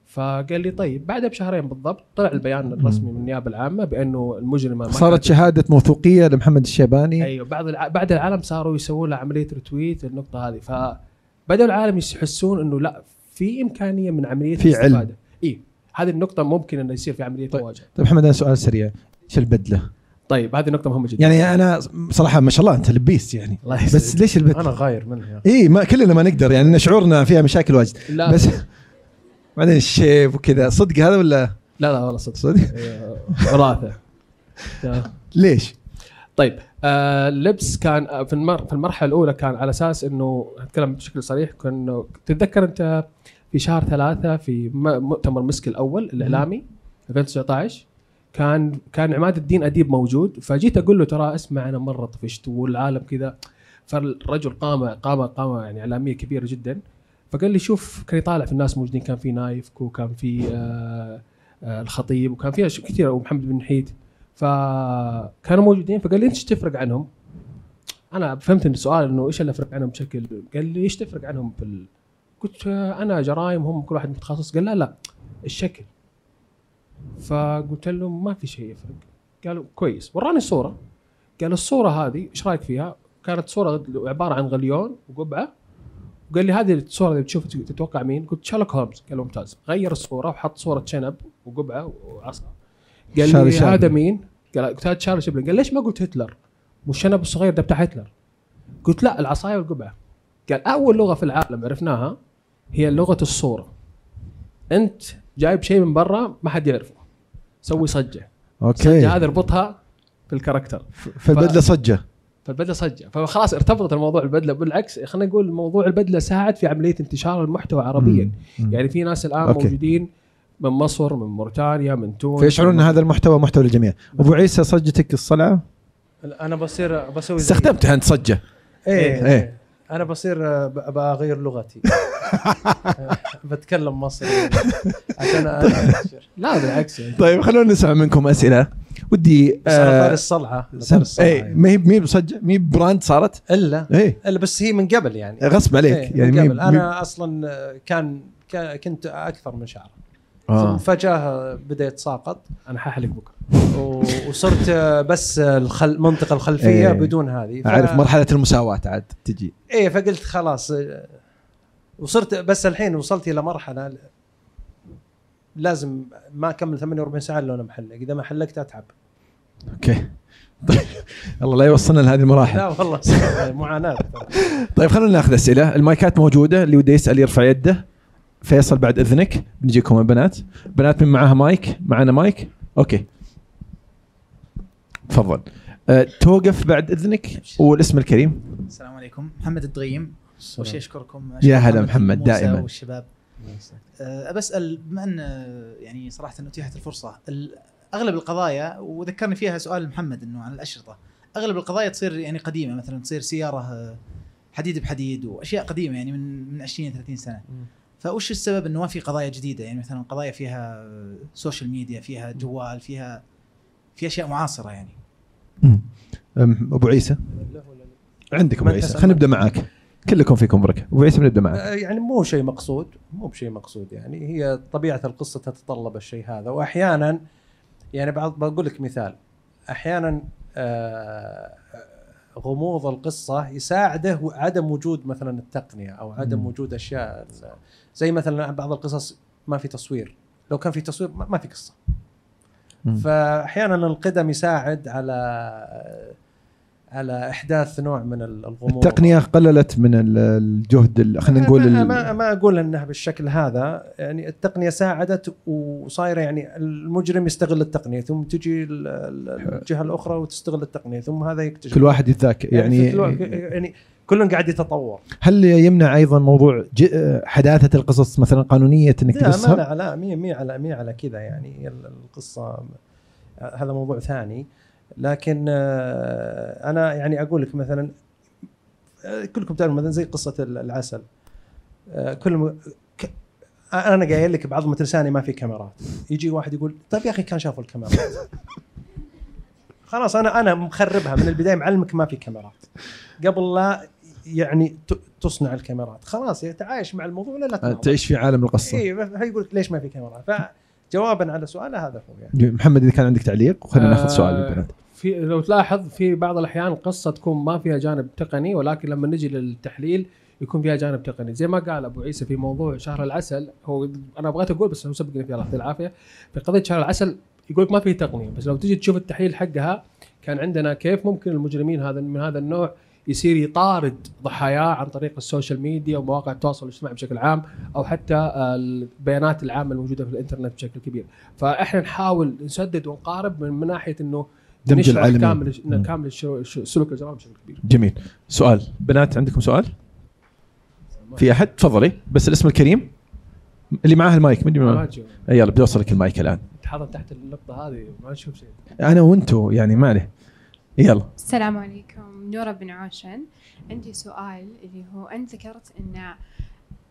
فقال لي طيب بعدها بشهرين بالضبط طلع البيان الرسمي من النيابة العامة بأنه المجرمة صارت شهادة موثوقية لمحمد الشيباني. أيوه بعض الع... بعد العالم صاروا يسوون له عملية رتويت النقطة هذه. فبداوا العالم يحسون إنه لا في إمكانية من عملية في علم. إي هذه النقطة ممكن إنه يصير في عملية طيب. مواجهة طيب محمد أنا سؤال سريع إيش البدلة؟ طيب هذه نقطة مهمة جدا يعني أنا صراحة ما شاء الله أنت لبيس يعني الله يسعدك. بس ليش البدلة؟ أنا غاير منها إي ما كلنا ما نقدر يعني شعورنا فيها مشاكل واجد لا بس بعدين الشيب وكذا صدق هذا ولا لا لا والله صدق صدق؟ وراثة تمام. ليش؟ طيب آه اللبس كان آه، في المر في المرحلة الأولى كان على أساس إنه أتكلم بشكل صريح كانه تتذكر أنت في شهر ثلاثة في مؤتمر مسك الأول الإعلامي 2019 كان كان عماد الدين أديب موجود فجيت أقول له ترى اسمع أنا مرة طفشت والعالم كذا فالرجل قامه قامه قامه يعني إعلامية كبيرة جدا فقال لي شوف كان يطالع في الناس موجودين كان في نايف وكان في آه آه الخطيب وكان في أشياء كثير ومحمد بن حيد فكانوا موجودين فقال لي أنت إيش تفرق عنهم؟ أنا فهمت إن السؤال إنه إيش اللي افرق عنهم بشكل قال لي إيش تفرق عنهم في ال... قلت أنا جرائم هم كل واحد متخصص. قال لا لا الشكل. فقلت له ما في شيء يفرق. قالوا كويس وراني الصورة. قال الصورة هذه إيش رأيك فيها؟ كانت صورة عبارة عن غليون وقبعة. وقال لي هذه الصورة اللي بتشوف تتوقع مين؟ قلت شارلوك هولمز. قال ممتاز. غير الصورة وحط صورة شنب وقبعة وعصا. قال لي. هذا مين؟ قال قلت هذا شارلي شابلن. قال ليش ما قلت هتلر؟ والشنب الصغير ده بتاع هتلر. قلت لا العصاية والقبعة. قال أول لغة في العالم عرفناها هي لغة الصورة. أنت جايب شيء من برا ما حد يعرفه. سوي صجة. أوكي. صجة هذه اربطها في ال character فالبدله صجة. فالبدله صجة. فخلاص ارتبطت الموضوع البدله بالعكس خلينا نقول موضوع البدلة ساعد في عملية انتشار المحتوى عربيا. مم. يعني في ناس الآن أوكي. موجودين من مصر من موريتانيا من تونس. فيشعرون إن هذا المحتوى محتوى للجميع. أبو عيسى صجتك الصلعه أنا بصير بسوي استخدمتها أنت صجة. إيه, إيه. إيه. أنا بصير آه، ب- أبغى اغير لغتي. آه، بتكلم مصري. عشان أ- لا بالعكس. يعني طيب خلونا نسمع منكم أسئلة. ودي طاري آه الصلعة اي يعني. ما هي ما هي بصجة ما هي brand صارت؟ إلا. اي إلا بس هي من قبل يعني. غصب عليك. إيه، يعني من قبل. أنا أصلا كان كان- كنت أكثر من شعر. آه. ثم فجأة بدا يتساقط أنا ححلق بكرة. وصرت بس الخل... المنطقة الخلفية إيه. بدون هذه. ف... أعرف مرحلة المساواة عاد تجي. إيه فقلت خلاص وصرت بس الحين وصلت إلى مرحلة لازم ما أكمل 48 ساعة إلا وأنا محلق. إذا ما حلقت أتعب. أوكي. طيب الله لا يوصلنا لهذه المراحل. لا والله معاناة. طيب خلونا ناخذ أسئلة. المايكات موجودة اللي وده يسأل يرفع يده. فيصل بعد إذنك. بنجيكم البنات بنات. من معاها مايك؟ معنا مايك؟ أوكي. تفضل. أه توقف بعد إذنك والاسم الكريم. السلام عليكم. محمد الدغيم. اول شيء اشكركم يا هلا محمد، موسى دائماً. والشباب. أه، بسال بما أن يعني صراحة أتيحت الفرصة ال- أغلب القضايا وذكرني فيها سؤال محمد إنه عن الأشرطة أغلب القضايا تصير يعني قديمة مثلا تصير سيارة حديد بحديد وأشياء قديمة يعني من من 20 30 سنة. فوش السبب إنه ما في قضايا جديدة؟ يعني مثلا قضايا فيها أه، social media فيها جوال فيها في أشياء معاصرة يعني. أم، أبو عيسى؟ عندك أبو عيسى. خلينا نبدأ معك كلكم فيكم بركة. أبو عيسى بنبدا معك. آه، يعني مو شيء مقصود مو بشيء مقصود يعني. هي طبيعة القصة تتطلب الشيء هذا. واحيانا يعني بعض بقول لك مثال. أحيانا آه، غموض القصة يساعده عدم وجود مثلا التقنية أو عدم. وجود أشياء زي مثلا بعض القصص ما في تصوير لو كان في تصوير ما في قصة. فاحيانا القدم يساعد على على إحداث نوع من الغموض. التقنية قللت من ال- الجهد ال- خلينا نقول ما, ما, ما أقول انها بالشكل هذا. يعني التقنية ساعدت وصايرة يعني المجرم يستغل التقنية ثم تجي ال- ال- الجهة الأخرى وتستغل التقنية ثم هذا يكتشف. كل واحد يتذاكر يعني الوقت- يعني كل قاعد يتطور. هل يمنع أيضا موضوع حداثة القصص مثلا قانونية إنك لا ما تقصها؟ أنا على مي مي على مي على كذا يعني القصة. هذا موضوع ثاني. لكن آه، أنا يعني أقول لك مثلا آه، كلكم تعرفون مثلا زي قصة ال- العسل. آه، كل م... ك... أنا قايل لك بعض مدرساني ما في كاميرات. يجي واحد يقول طيب يا أخي كان شافوا الكاميرات. خلاص أنا أنا مخربها من البداية معلمك ما في كاميرات. قبل لا يعني ت- تصنع الكاميرات. خلاص تعايش مع الموضوع ولا لا؟ تعيش في عالم القصة. اي يقول لك ليش ما في كاميرا فجوابا على سؤاله هذا هو يعني. محمد إذا كان عندك تعليق وخلينا ناخذ سؤال البنات. في لو تلاحظ في بعض الأحيان قصة تكون ما فيها جانب تقني ولكن لما نجي للتحليل يكون فيها جانب تقني. زي ما قال أبو عيسى في موضوع شهر العسل هو أنا بغيت أقول بس هو سبقني فيه الله يعطيه العافية. في قضية شهر العسل يقول ما في تقنيه بس لو تجي تشوف التحليل حقها كان عندنا كيف ممكن المجرمين هذا من هذا النوع يصير يطارد ضحاياه عن طريق ال social media ومواقع التواصل الاجتماعي بشكل عام أو حتى البيانات العامة الموجودة في الإنترنت بشكل كبير. فإحنا نحاول نسدد ونقارب من ناحية إنه دمج نشرح العالمين. كامل. كامل سلوك الجرائم بشكل كبير. جميل. سؤال. بنات عندكم سؤال؟ في أحد؟ تفضلي. بس الاسم الكريم؟ اللي معاه المايك من معاه تشوف يلا بدي أوصلك المايك الآن. تحضر تحت النقطه هذه ما نشوف شيء. أنا وأنتو يعني ما عليه. يلا. السلام عليكم. نورة بن عوشن. عندي سؤال اللي هو أنت ذكرت أن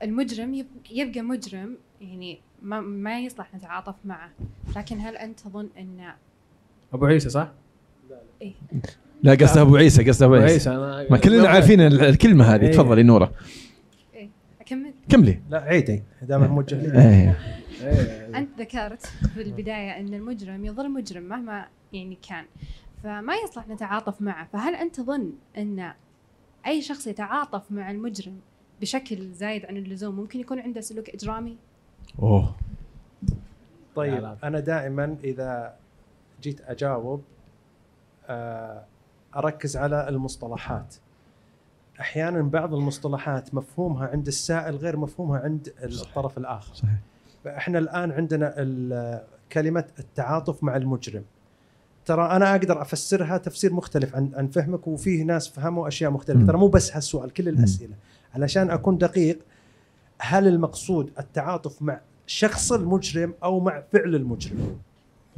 المجرم يب- يبقى مجرم يعني ما, ما يصلح نتعاطف معه. لكن هل أنت تظن أن أبو عيسى صح؟ لا قصده أبو عيسى قصده أبو عيسى. ما كلنا عارفين ال- الكلمة هذه. إيه. تفضلي نورة. أكمل. كملي. لا عيدي دام موجه لي. إيه. إيه. أنت ذكرت في البداية أن المجرم يظل مجرم مهما يعني كان فما يصلح نتعاطف معه. فهل أنت تظن أن أي شخص يتعاطف مع المجرم بشكل زايد عن اللزوم ممكن يكون عنده سلوك إجرامي؟ أوه. طيب. أنا دائما إذا جيت أجاوب أركز على المصطلحات. أحيانا بعض المصطلحات مفهومها عند السائل غير مفهومها عند الطرف الآخر. صحيح. فإحنا الآن عندنا كلمة التعاطف مع المجرم. ترى أنا أقدر أفسرها تفسير مختلف عن عن فهمك وفيه ناس فهموا أشياء مختلفة. ترى مو بس هالسؤال كل الأسئلة. علشان أكون دقيق هل المقصود التعاطف مع شخص المجرم أو مع فعل المجرم؟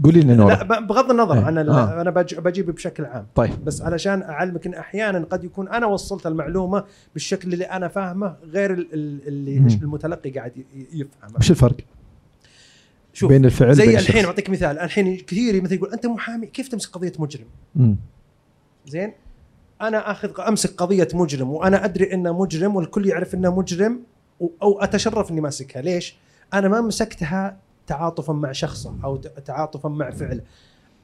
قولي لنا لا بغض النظر. عن ال- آه. أنا بج- بجيب بشكل عام طيب بس علشان أعلمك إن أحيانا قد يكون أنا وصلت المعلومة بالشكل اللي أنا فاهمه غير ال- ال- اللي مم. المتلقي قاعد يفهمه وش الفرق شوف بين الفعل زي وبين الحين؟ أعطيك مثال الحين كثير مثلا يقول أنت محامي كيف تمسك قضية مجرم مم. زين أنا أخذ أمسك قضية مجرم وأنا أدري إنه مجرم والكل يعرف إنه مجرم أو أتشرف إني ماسكها ليش أنا ما مسكتها تعاطفا مع شخصه أو تعاطفا مع فعله.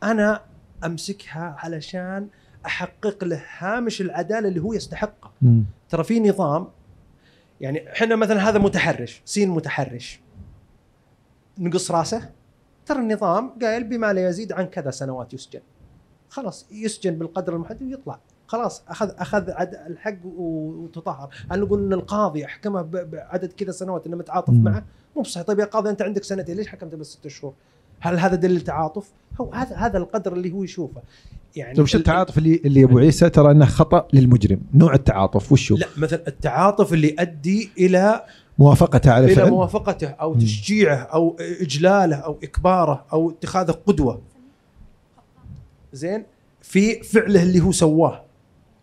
أنا أمسكها علشان أحقق له هامش العدالة اللي هو يستحقه. ترى في نظام يعني إحنا مثلا هذا متحرش سين متحرش. نقص رأسه. ترى النظام قايل بما لا يزيد عن كذا سنوات يسجن. خلاص يسجن بالقدر المحدد ويطلع. خلاص اخذ أخذ الحق وتطهر. هل نقول إن القاضي أحكمه بعدد كذا سنوات إنه متعاطف. معه؟ مو بصحيح. طيب يا قاضي أنت عندك سنتين ليش حكمت بس ست شهور؟ هل هذا دليل تعاطف؟ هو هذا هذا القدر اللي هو يشوفه. يعني طيب وش ال- التعاطف اللي اللي أبو عيسى ترى إنه خطأ للمجرم؟ نوع التعاطف وشو لا مثلا التعاطف اللي يؤدي إلى موافقته على إلى فعل. موافقته أو. تشجيعه أو إجلاله أو إكباره أو اتخاذه قدوة. زين؟ في فعله اللي هو سواه.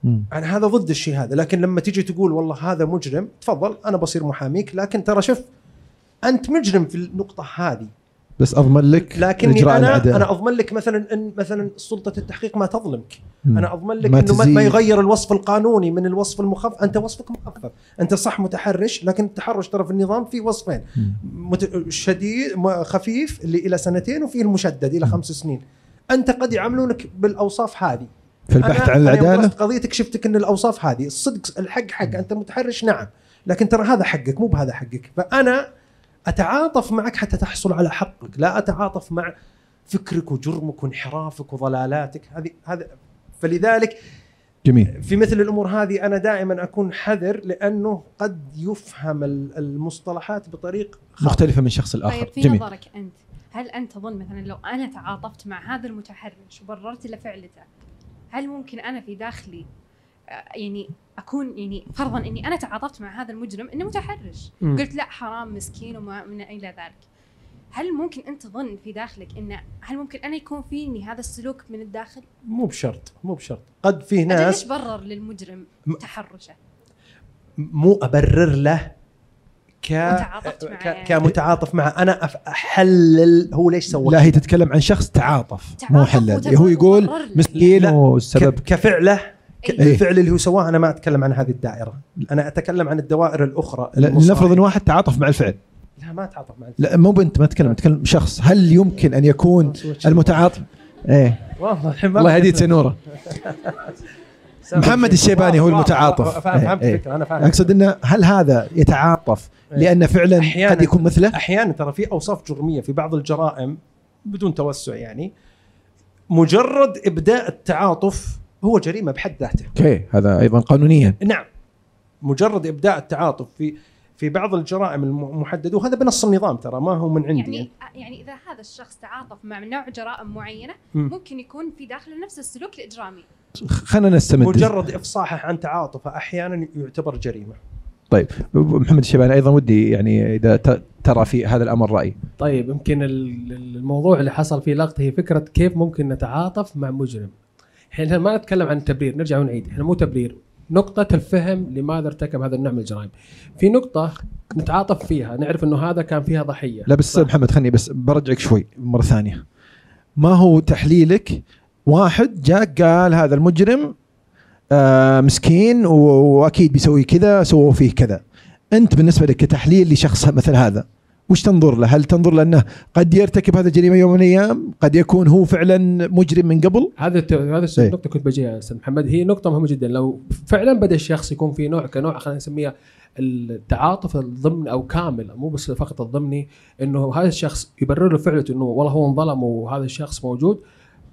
مم. أنا هذا ضد الشيء هذا لكن لما تيجي تقول والله هذا مجرم تفضل أنا بصير محاميك لكن ترى شوف أنت مجرم في النقطة هذه. بس أضمن لك لكني إجراء أنا العدالة. أنا أضمن لك مثلا ان مثلا سلطة التحقيق ما تظلمك. أنا أضمن لك ما إنه ما, تزيد. ما يغير الوصف القانوني من الوصف المخفف أنت وصفك مخفف. أنت صح متحرش لكن التحرش ترى في النظام في وصفين. مت... شديد خفيف اللي إلى سنتين وفيه المشدد إلى خمس سنين. أنت قد يعاملونك بالأوصاف هذه. في البحث أنا- عن العدالة؟ قضيتك شفتك إن الأوصاف هذه. الصدق الحق حق. أنت متحرش نعم. لكن ترى هذا حقك مو بهذا حقك. فأنا أتعاطف معك حتى تحصل على حقك. لا أتعاطف مع فكرك وجرمك وانحرافك وضلالاتك. هذه هذا فلذلك جميل. في مثل الأمور هذه أنا دائما أكون حذر لأنه قد يفهم ال- المصطلحات بطريق خاطئ. مختلفة من شخص الآخر طيب في جميل. نظرك أنت. هل أنت تظن مثلا لو أنا تعاطفت مع هذا المتحرش وبررت له فعلته هل ممكن أنا في داخلي آه، يعني أكون يعني فرضا إني أنا تعاطفت مع هذا المجرم إنه متحرش مم. قلت لا حرام مسكين وما من إلى ذلك هل ممكن أنت تظن في داخلك انه هل ممكن أنا يكون فيني هذا السلوك من الداخل؟ مو بشرط مو بشرط قد في أجل ليش ناس برر للمجرم م- تحرشه؟ مو أبرر له ك... ك... كمتعاطف معه أنا أحلل هو ليش سوى لا هي تتكلم عن شخص تعاطف مو تعاطف حلل وتبرر هو يقول. مسكين والسبب ك... كفعله ك... إيه. الفعل اللي هو سواه أنا ما أتكلم عن هذه الدائرة أنا أتكلم عن الدوائر الأخرى. لنفرض ان واحد تعاطف مع الفعل لا ما اتعاطف مع لا مو بنت ما تتكلم تتكلم شخص هل يمكن أن يكون المتعاطف إيه والله الحين الله يهديك سنورة محمد الشيباني هو المتعاطف. فاهم- فهمت إيه، إيه. الفكرة أنا فاهم أقصد إنه هل هذا يتعاطف. لأن فعلا. قد يكون مثله أحيانا ترى في أوصاف جرمية في بعض الجرائم بدون توسع يعني مجرد إبداء التعاطف هو جريمة بحد ذاته أوكي هذا أيضا قانونيا. نعم. مجرد إبداء التعاطف في في بعض الجرائم المحددة وهذا بنص النظام ترى ما هو من عندي. يعني يعني إذا هذا الشخص تعاطف مع نوع جرائم معينة مم. ممكن يكون في داخله نفس السلوك الإجرامي. خلينا نستمد. مجرد إفصاحه عن تعاطفه أحيانا يعتبر جريمة. طيب محمد الشيباني أيضا ودي يعني إذا ت- ترى في هذا الأمر رأي. طيب يمكن ال- ال- الموضوع اللي حصل فيه لقطه هي فكرة كيف ممكن نتعاطف مع مجرم. إحنا ما نتكلم عن تبرير نرجع ونعيد إحنا مو تبرير نقطة الفهم لماذا ارتكب هذا النوع من الجرائم. في نقطة نتعاطف فيها نعرف إنه هذا كان فيها ضحية. لا بس صح. محمد خلني بس برجعك شوي مرة ثانية ما هو تحليلك واحد جاك قال هذا المجرم آه مسكين وأكيد بيسوي كذا سووا فيه كذا أنت بالنسبة لك كتحليل لشخص مثل هذا وش تنظر له؟ هل تنظر له انه قد يرتكب هذا الجريمة يوم من الأيام؟ قد يكون هو فعلا مجرم من قبل؟ هذا هذا إيه. النقطة كنت بجيها أستاذ محمد هي نقطة مهمة جدا لو فعلا بدأ الشخص يكون في نوع كنوع خلينا نسميها التعاطف الضمني أو كامل مو بس فقط الضمني إنه هذا الشخص يبرر له فعلته إنه والله هو انظلم وهذا الشخص موجود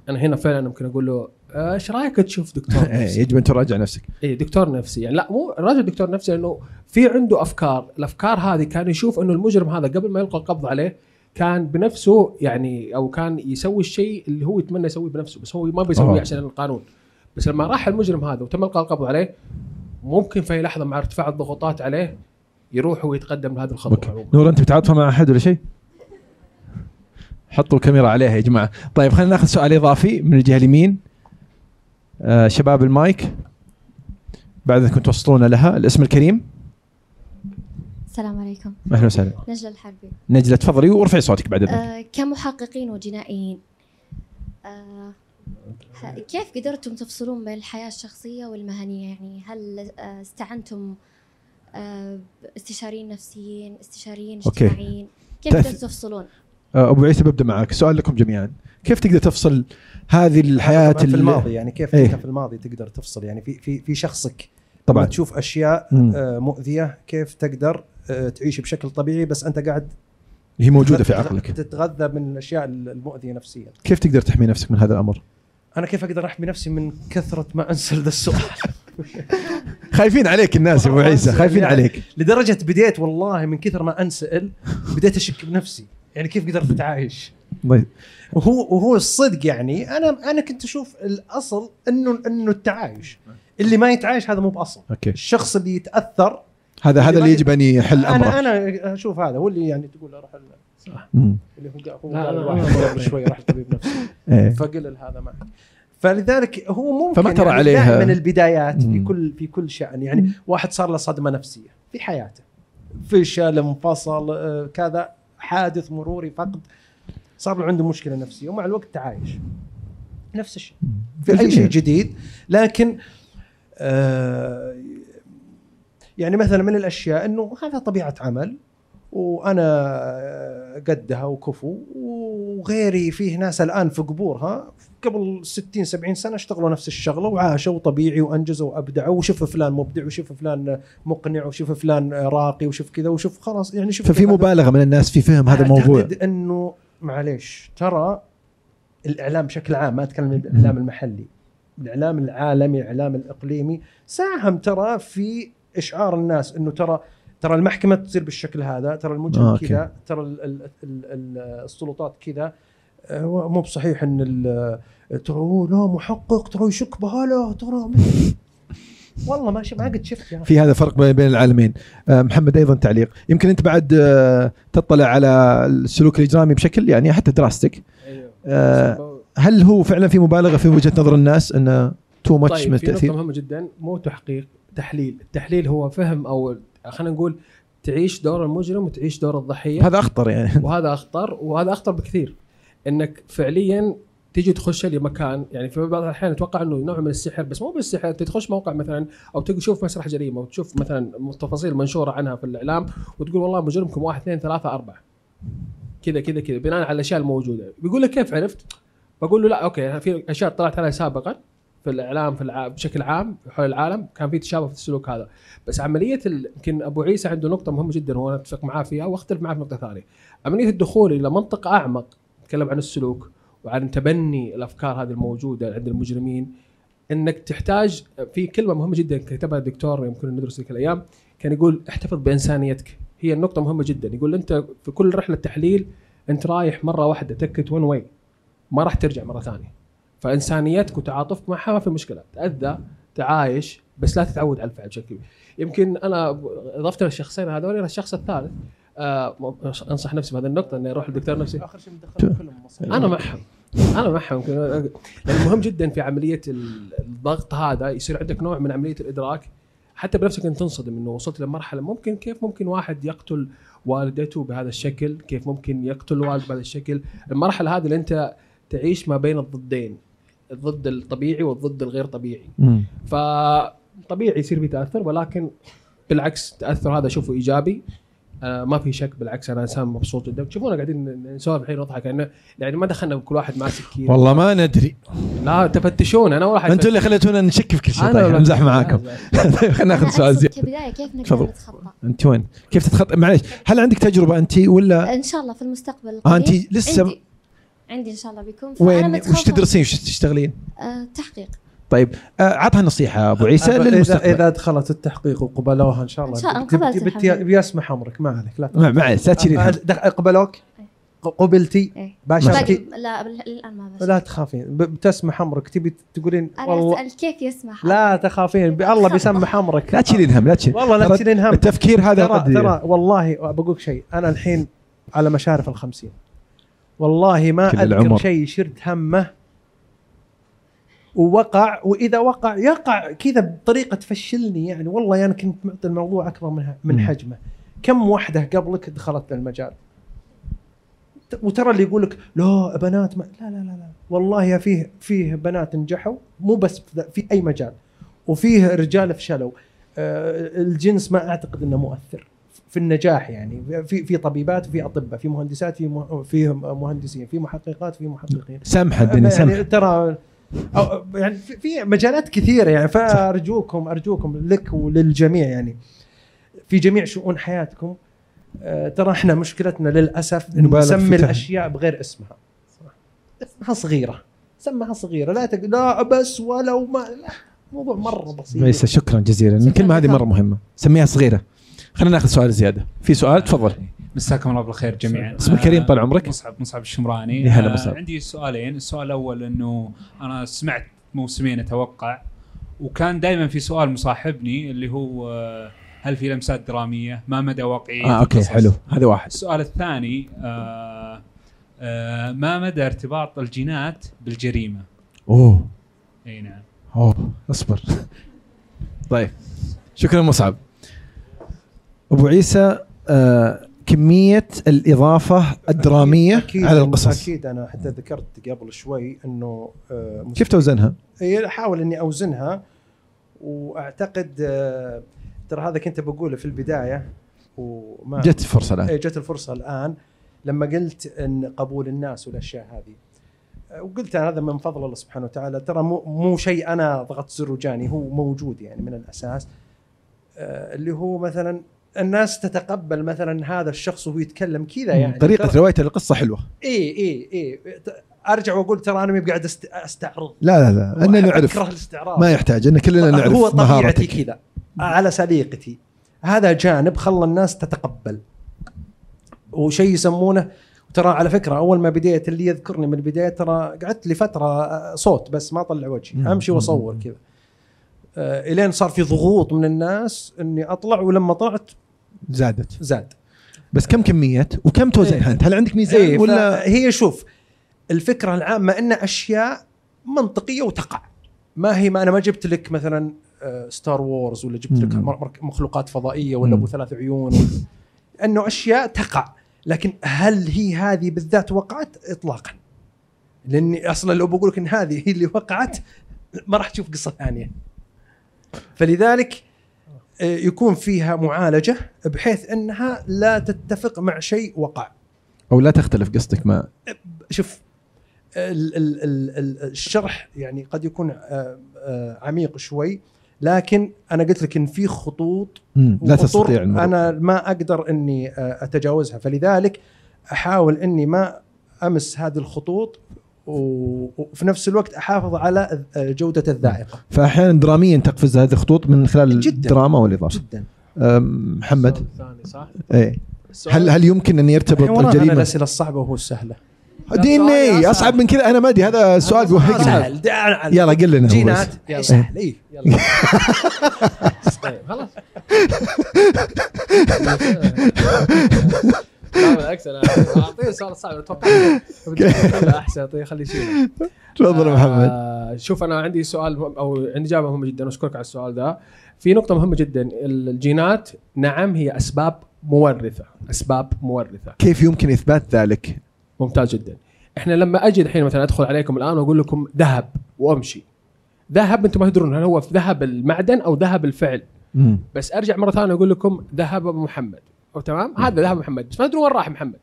أنا هنا فعلا ممكن أقول له إيش رأيك تشوف دكتور إيه، نفسي؟ يجب أن تراجع نفسك. اي دكتور نفسي يعني لا مو راجل دكتور نفسي لأنه في عنده أفكار الأفكار هذه كان يشوف إنه المجرم هذا قبل ما يلقى القبض عليه كان بنفسه يعني أو كان يسوي الشيء اللي هو يتمنى يسويه بنفسه بس هو ما بيسويه آه. عشان القانون بس لما راح المجرم هذا وتم إلقاء القبض عليه ممكن في لحظة مع ارتفاع الضغوطات عليه يروح ويتقدم لهذه الخطوه. نور أنت بتعاطفه مع أحد ولا شيء؟ حطوا الكاميرا عليها يا جماعة. طيب خلينا ناخذ سؤال إضافي من الجهة اليمين. آه شباب المايك. بعد انكم توصلونا لها. الاسم الكريم؟ السلام عليكم. أهلا وسهلا. نجلة الحربي. نجلة تفضلي وارفعي صوتك بعد اذنك أه كمحققين وجنائيين. أه ه- كيف قدرتم تفصلون بين الحياة الشخصية والمهنية؟ يعني هل أه استعنتم أه استشاريين نفسيين استشاريين. اجتماعيين؟ كيف تفصلون؟ آه، أبو عيسى ببدأ معك. سؤال لكم جميعا. كيف تقدر تفصل هذه الحياة في ال- الماضي يعني كيف إيه. انت في الماضي تقدر تفصل؟ يعني في في في شخصك طبعا. تشوف أشياء. آه، مؤذية كيف تقدر آه، تعيش بشكل طبيعي بس أنت قاعد هي موجودة في عقلك. تتغذى من الأشياء المؤذية نفسيا. كيف تقدر تحمي نفسك من هذا الأمر؟ أنا كيف أقدر أحمي نفسي من كثرة ما أنسى ذا السؤال؟ خايفين عليك الناس يا أبو عيسى خايفين يعني عليك. لدرجة بديت والله من كثر ما أنسأل بديت أشك بنفسي. يعني كيف قدرت أتعايش. وهو وهو الصدق يعني أنا أنا كنت أشوف الأصل إنه إنه التعايش. اللي ما يتعايش هذا مو بأصل. أوكي. الشخص اللي يتأثر هذا هذا اللي يجب أن يحل أمره. أنا أنا أشوف هذا هو اللي يعني تقول راح ال- مم. اللي هو قبل شوي راح طبيب نفسي إيه. فقلل هذا معك. فلذلك هو ممكن فما ترى يعني عليها- دائما البدايات في. كل في كل شأن. يعني واحد صار له صدمة نفسية في حياته. فشل انفصل آه، كذا حادث مروري فقد صار له عنده مشكلة نفسية ومع الوقت تعايش. نفس الشيء. في أي. شيء جديد لكن آه يعني مثلا من الأشياء إنه هذا طبيعة عمل وأنا قدها وكفو وغيري فيه ناس الآن في قبورها قبل 60 70 سنة اشتغلوا نفس الشغلة وعاشوا طبيعي وأنجزوا وأبدعوا وشوف فلان مبدع وشوف فلان مقنع وشوف فلان راقي وشوف كذا وشوف خلاص يعني شوف ففي مبالغة من الناس في فهم هذا الموضوع. اعتقد إنه معليش ترى الإعلام بشكل عام ما أتكلم عن الاعلام المحلي الإعلام العالمي الإعلام الإقليمي ساهم ترى في إشعار الناس إنه ترى ترى المحكمة تصير بالشكل هذا ترى المجرم آه،. كذا ترى ال ال ال ال السلطات كذا آه، مو بصحيح إن ترى هو لا محقق ترى يشك بهالة ترى والله ما ما قد شفت يا أخي. في هذا فرق بين العالمين. آه، محمد أيضا تعليق. يمكن أنت بعد آه، تطلع على السلوك الإجرامي بشكل يعني حتى دراستك. أيوه. آه، هل هو فعلا في مبالغة في وجهة نظر الناس إنه تو ماتش طيب من التأثير؟ مهمة جدا مو تحقيق تحليل، التحليل هو فهم أو خلينا نقول تعيش دور المجرم وتعيش دور الضحية. هذا أخطر يعني. وهذا أخطر وهذا أخطر بكثير. إنك فعليا تيجي تخش لمكان يعني في بعض الأحيان أتوقع إنه نوع من السحر بس مو بالسحر تخش موقع مثلا أو تشوف مسرح جريمة وتشوف مثلا تفاصيل منشورة عنها في الإعلام وتقول والله مجرمكم واحد اثنين ثلاثة أربعة. كذا كذا كذا بناء على الأشياء الموجودة. بيقول لك كيف عرفت؟ بقول له لا أوكي في أشياء طلعت عليها سابقا في الإعلام في الع... بشكل عام حول العالم كان في تشابه في السلوك هذا. بس عملية ال... يمكن أبو عيسى عنده نقطة مهمة جدا وأنا أتفق معاه فيها وأختلف معاه في نقطة ثانية. عملية الدخول إلى منطقة أعمق نتكلم عن السلوك وعن تبني الأفكار هذه الموجودة عند المجرمين إنك تحتاج في كلمة مهمة جدا كتبها الدكتور يمكن ندرس ذيك الأيام كان يقول احتفظ بإنسانيتك. هي النقطة مهمة جدا. يقول أنت في كل رحلة تحليل أنت رايح مرة واحدة تكت ون واي ما راح ترجع مرة ثانية. فإنسانيتك وتعاطفك معها ما في مشكلة. تأذى تعايش بس لا تتعود على الفعل بشكل كبير. يمكن أنا أضفت للشخصين هذول الشخص الثالث آه أنصح نفسي بهذه النقطة إني أروح للدكتور نفسي. آخر شيء كلهم مصر. أنا معهم. أنا معهم. لأن مهم جدا في عملية الضغط هذا يصير عندك نوع من عملية الإدراك. حتى بنفسك أنت تنصدم إنه وصلت لمرحلة ممكن كيف ممكن واحد يقتل والدته بهذا الشكل؟ كيف ممكن يقتل والد بهذا الشكل؟ المرحلة هذه اللي أنت تعيش ما بين الضدين الضد الطبيعي والضد الغير طبيعي. فطبيعي يصير في تأثر ولكن بالعكس التاثر هذا اشوفه إيجابي. آه ما في شك بالعكس أنا إنسان مبسوط جدا. تشوفونا قاعدين نسولف الحين نضحك يعني يعني ما دخلنا كل واحد مع سكين والله ما ندري. لا تفتشون. أنا واحد أنتم اللي خليتونا نشك في كل شيء. أنا طيب امزح معاكم. طيب خلينا ناخذ سؤال زياده كبدايه كيف نقدر تفضل. نتخطى؟ أنت وين؟ كيف تتخطى؟ معليش. هل عندك تجربة أنت ولا؟ إن شاء الله في المستقبل آه، القريب. أنت لسه- عندي, عندي إن شاء الله بيكون. وين. وش تدرسين؟ وش تشتغلين؟ آه تحقيق. طيب آه، عطها نصيحة أبو عيسى للمستقبل. إذا دخلت التحقيق وقبلوها إن شاء الله إن شاء الله بيسمح امرك ما عليك لا ما معليش لا تشيلين قبلوك؟ ق- قبلتي؟ إيه. باشرتي؟ باقي- لا الآن ما بس لا تخافين بتسمح امرك تبي تقولين أنا والله أسأل كيف يسمح؟ لا تخافين ب- الله بيسمح امرك لا تشيلين هم لا تشيلين والله لا تشيلين هم التفكير هذا ترى قد ترى والله بقولك شيء. أنا الحين على مشارف الخمسين. والله ما أذكر. شيء شرت همه ووقع وإذا وقع يقع كذا بطريقة تفشلني يعني. والله أنا كنت معطي الموضوع أكبر من من. حجمه. كم وحدة قبلك دخلت للمجال وترى اللي يقول لك لا بنات ما لا لا لا لا. والله يا فيه فيه بنات نجحوا مو بس في أي مجال. وفيه رجال فشلوا. آه، الجنس ما أعتقد إنه مؤثر في النجاح يعني. في في طبيبات في أطباء في مهندسات في في مهندسين في محققات في محققين. سامحه الدنيا يعني ترى أو يعني في مجالات كثيرة يعني فأرجوكم أرجوكم لك وللجميع يعني. في جميع شؤون حياتكم آه، ترى إحنا مشكلتنا للأسف إنه نسمي الأشياء بغير اسمها. اسمها صغيرة. سمها صغيرة. لا تق... لا بس ولو ما لا موضوع مرة بسيط. ليس شكرا جزيلا. الكلمة هذه مرة مهمة. سميها صغيرة. خلينا ناخذ سؤال زيادة. في سؤال؟ تفضل. مساكم الله بالخير جميعا. اسمك كريم طال عمرك؟ مصعب مصعب الشمراني. يا هلا آه، مصعب. عندي سؤالين. السؤال الأول إنه أنا سمعت موسمين أتوقع وكان دائما في سؤال مصاحبني اللي هو آه، هل في لمسات درامية؟ ما مدى واقعيه آه أوكي؟ حلو. هذا واحد. السؤال الثاني آه آه ما مدى ارتباط الجينات بالجريمة؟ أوه. أي نعم. أوه أصبر. طيب شكرا مصعب. أبو عيسى آه كمية الإضافة الدرامية أكيد على القصص. أكيد. أنا حتى ذكرت قبل شوي إنه آه، كيف توزنها؟ أحاول إني أوزنها وأعتقد آه، ترى هذا كنت بقوله في البداية وما جت فرصه الآن. جت الفرصة الآن. لما قلت إن قبول الناس والأشياء هذه آه، وقلت أنا هذا من فضل الله سبحانه وتعالى. ترى مو, مو شيء أنا ضغطت زر وجاني هو موجود يعني من الأساس اللي هو مثلا الناس تتقبل مثلا هذا الشخص وهو يتكلم كذا يعني. طريقة ترى- روايه القصة حلوة. إي إي إي. أرجع وأقول ترى أنا ما قاعد أست- أستعرض. لا لا لا وأحب نعرف. أكره الاستعراض. ما يحتاج أن كلنا نعرف هو طبيعتي كذا على سليقتي. هذا جانب خلى الناس تتقبل. وشيء يسمونه ترى على فكرة أول ما بديت اللي يذكرني من البداية ترى قعدت لي فتره آه، صوت بس ما اطلع وجهي. أمشي وأصور كذا. آه، إلين صار في ضغوط من الناس إني أطلع ولما طلعت زادت. زاد. بس كم كمية وكم توزنها انت؟ هل عندك ميزان إيه ولا؟ هي شوف الفكرة العامة إن أشياء منطقية وتقع. ما هي ما أنا ما جبت لك مثلا آه، ستار وورز ولا جبت لك مخلوقات فضائية ولا. أبو ثلاث عيون إنه أشياء تقع. لكن هل هي هذه بالذات وقعت؟ اطلاقا. لأني أصلا لو بقول لك إن هذه هي اللي وقعت ما راح تشوف قصة ثانية. فلذلك آه، يكون فيها معالجة بحيث أنها لا تتفق مع شيء وقع أو لا تختلف قصدك ما شوف ال ال ال ال الشرح يعني قد يكون آه، آه، عميق شوي لكن أنا قلت لك إن في خطوط. لا تستطيع المرور. أنا ما أقدر إني آه، أتجاوزها فلذلك أحاول إني ما أمس هذه الخطوط وفي نفس الوقت أحافظ على آه، جودة الذائقة. فأحيانا دراميا تقفز هذه الخطوط من خلال جداً. الدراما والإضافة. جدا. أم، محمد. الثاني صح؟ إيه. هل هل يمكن أن يرتبط الجريمة؟ الأسئلة الصعبة وهو السهلة. دي ان اي أصعب. أصعب من كذا. أنا ما أدري هذا سؤال بوهقني يلا قل لنا جينات. يلا. سهل اي يلا طيب خلاص. لا بالعكس أنا أعطيه السؤال صعب. أتوقع أحسن طيب خليه يشيله. تفضل يا محمد. آه، شوف أنا عندي سؤال أو عندي إجابة مهمة جدا واشكرك على السؤال ده. في نقطة مهمة جدا الجينات نعم هي أسباب مورثة أسباب مورثة. كيف يمكن إثبات ذلك؟ ممتاز جدا. إحنا لما أجي الحين مثلا أدخل عليكم الآن وأقول لكم ذهب وأمشي. ذهب أنتم ما تدرون هل هو ذهب المعدن أو ذهب الفعل. مم. بس أرجع مرة ثانية أقول لكم ذهب أبو محمد. تمام؟ هذا ذهب محمد. بس ما تدرون وين راح محمد.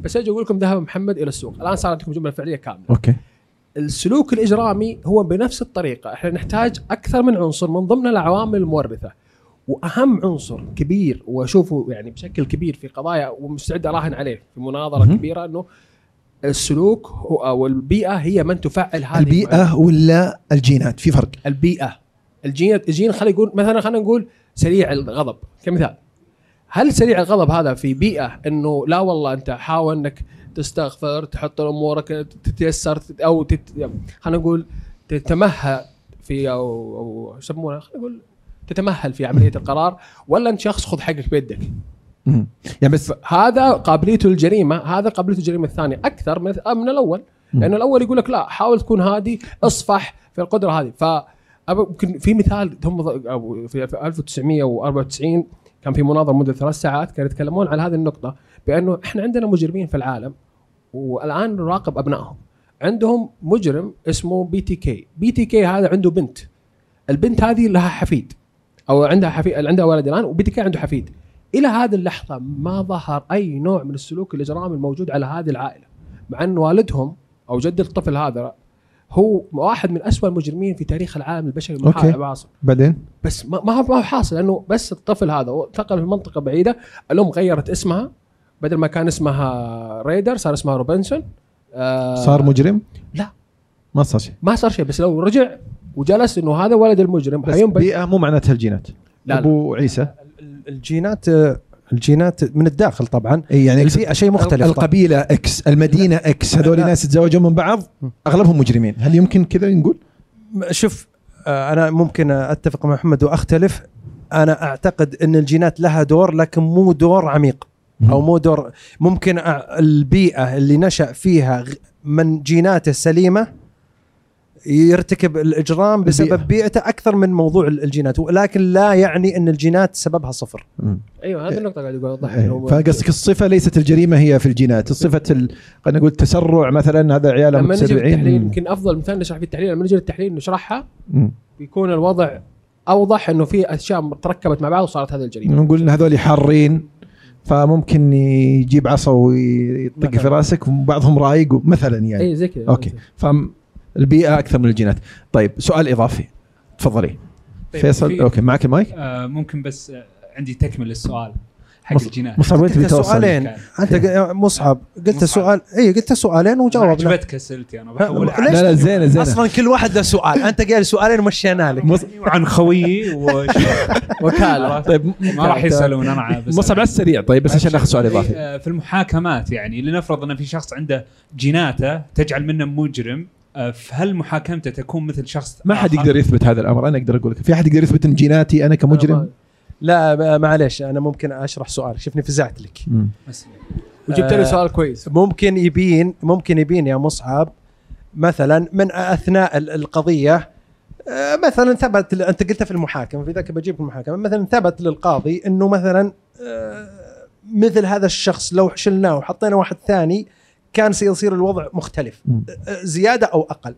بس أجي أقول لكم ذهب محمد إلى السوق. الآن صار عندكم جملة فعلية كاملة. أوكي. السلوك الإجرامي هو بنفس الطريقة. إحنا نحتاج أكثر من عنصر من ضمن العوامل المورثة. وأهم عنصر كبير وأشوفه يعني بشكل كبير في قضايا ومستعد أراهن عليه في مناظرة. كبيرة إنه السلوك هو أو البيئة هي من تفعل هذه البيئة ولا الجينات؟ في فرق. البيئة. الجين الجين خلي يقول مثلا خلينا نقول سريع الغضب. كمثال. هل سريع الغضب هذا في بيئة إنه لا والله أنت حاول إنك تستغفر تحط امورك تتيسر أو تت... خلينا نقول تتمهل في أو أو يسمونها خلينا نقول تتمهل في عملية القرار ولا أنت شخص خذ حقك بيدك. يعني بس هذا قابليته للجريمه هذا قابليته للجريمه الثانية أكثر من من الأول. لأنه الأول يقول لك لا حاول تكون هادي اصفح في القدرة هذه. ف يمكن في مثال هم في 1994 كان في مناظره مدة ثلاث ساعات كانوا يتكلمون على هذه النقطة بأنه إحنا عندنا مجرمين في العالم والآن نراقب أبنائهم. عندهم مجرم اسمه بي تي كي. بي تي كي هذا عنده بنت. البنت هذه لها حفيد. أو عندها حفيد عندها ولد الآن و BTK عنده حفيد. إلى هذه اللحظة ما ظهر أي نوع من السلوك الإجرامي الموجود على هذه العائلة مع أن والدهم أو جد الطفل هذا هو واحد من أسوأ المجرمين في تاريخ العالم البشري. المعاصر بعدين بس ما ما هو ما هو حاصل لأنه بس الطفل هذا انتقل في منطقة بعيدة الأم غيرت اسمها بدل ما كان اسمها ريدر صار اسمها روبنسون آه صار مجرم؟ لا. ما صار شيء ما صار شيء بس لو رجع وجلس إنه هذا ولد المجرم بس حينبت بيئة مو معناتها الجينات لا، لا. أبو عيسى الجينات الجينات من الداخل طبعا. إي يعني البيئة شيء مختلف. طبعاً. القبيلة X المدينة X هذول. ناس تزوجوا من بعض أغلبهم مجرمين. هل يمكن كذا نقول؟ شوف آه، أنا ممكن أتفق مع محمد وأختلف. أنا أعتقد إن الجينات لها دور لكن مو دور عميق. أو مو دور. ممكن أ- البيئة اللي نشأ فيها من جيناته سليمة يرتكب الإجرام بسبب البيئة. بيئته أكثر من موضوع ال- الجينات ولكن لا يعني إن الجينات سببها صفر مم. أيوه هذه النقطة قاعد يقول اوضح إيه. فقصدك الصفة ليست الجريمة هي في الجينات الصفة ال... خلينا نقول التسرع مثلا هذا عيالة لما نجي متسرعين مم. يمكن أفضل مثال نشرح فيه التحليل لما نجي للتحليل نشرحها. بيكون الوضع أوضح إنه في أشياء تركبت مع بعض وصارت هذه الجريمة نقول إن هذول حارين فممكن يجيب عصا ويطق في. رأسك وبعضهم رايق مثلا يعني اي زي كذا أوكي فالبيئه أكثر من الجينات. طيب سؤال إضافي. تفضلي. طيب، فيصل في- أوكي معك المايك؟ آه ممكن بس آه، عندي تكمل السؤال حق مص- الجنان مصعب وين تبي توصل سؤالين. أنت مصعب. قلت مصعب. سؤال اي قلت سؤالين وجاوب عجبتك اسئلتي أنا بحول لا، عن- لا لا زينه زينه أصلا كل واحد له سؤال. أنت قايل سؤالين ومشينا لك. مص... وعن خويي وكالة. طيب ما راح يسألون أنا بس مصعب على السريع. طيب بس عشان ناخذ سؤال في- إضافي. آه، في المحاكمات يعني لنفرض إن في شخص عنده جيناته تجعل منه مجرم فهل محاكمته تكون مثل شخص ما حد؟ يقدر يثبت هذا الأمر أنا أقدر أقول لك. في أحد يقدر يثبت إن جيناتي أنا كمجرم؟ لا معليش أنا ممكن أشرح سؤال. شوفني فزعت لك. وجبت لي آه، سؤال كويس. ممكن يبين ممكن يبين يا مصعب مثلا من أثناء ال- القضية آه، مثلا ثبت أنت قلتها في المحاكمة في ذاك بجيب في المحاكمة مثلا ثبت للقاضي إنه مثلا آه، مثل هذا الشخص لو شلناه وحطينا واحد ثاني كان سيصير الوضع مختلف. آه، زيادة أو أقل.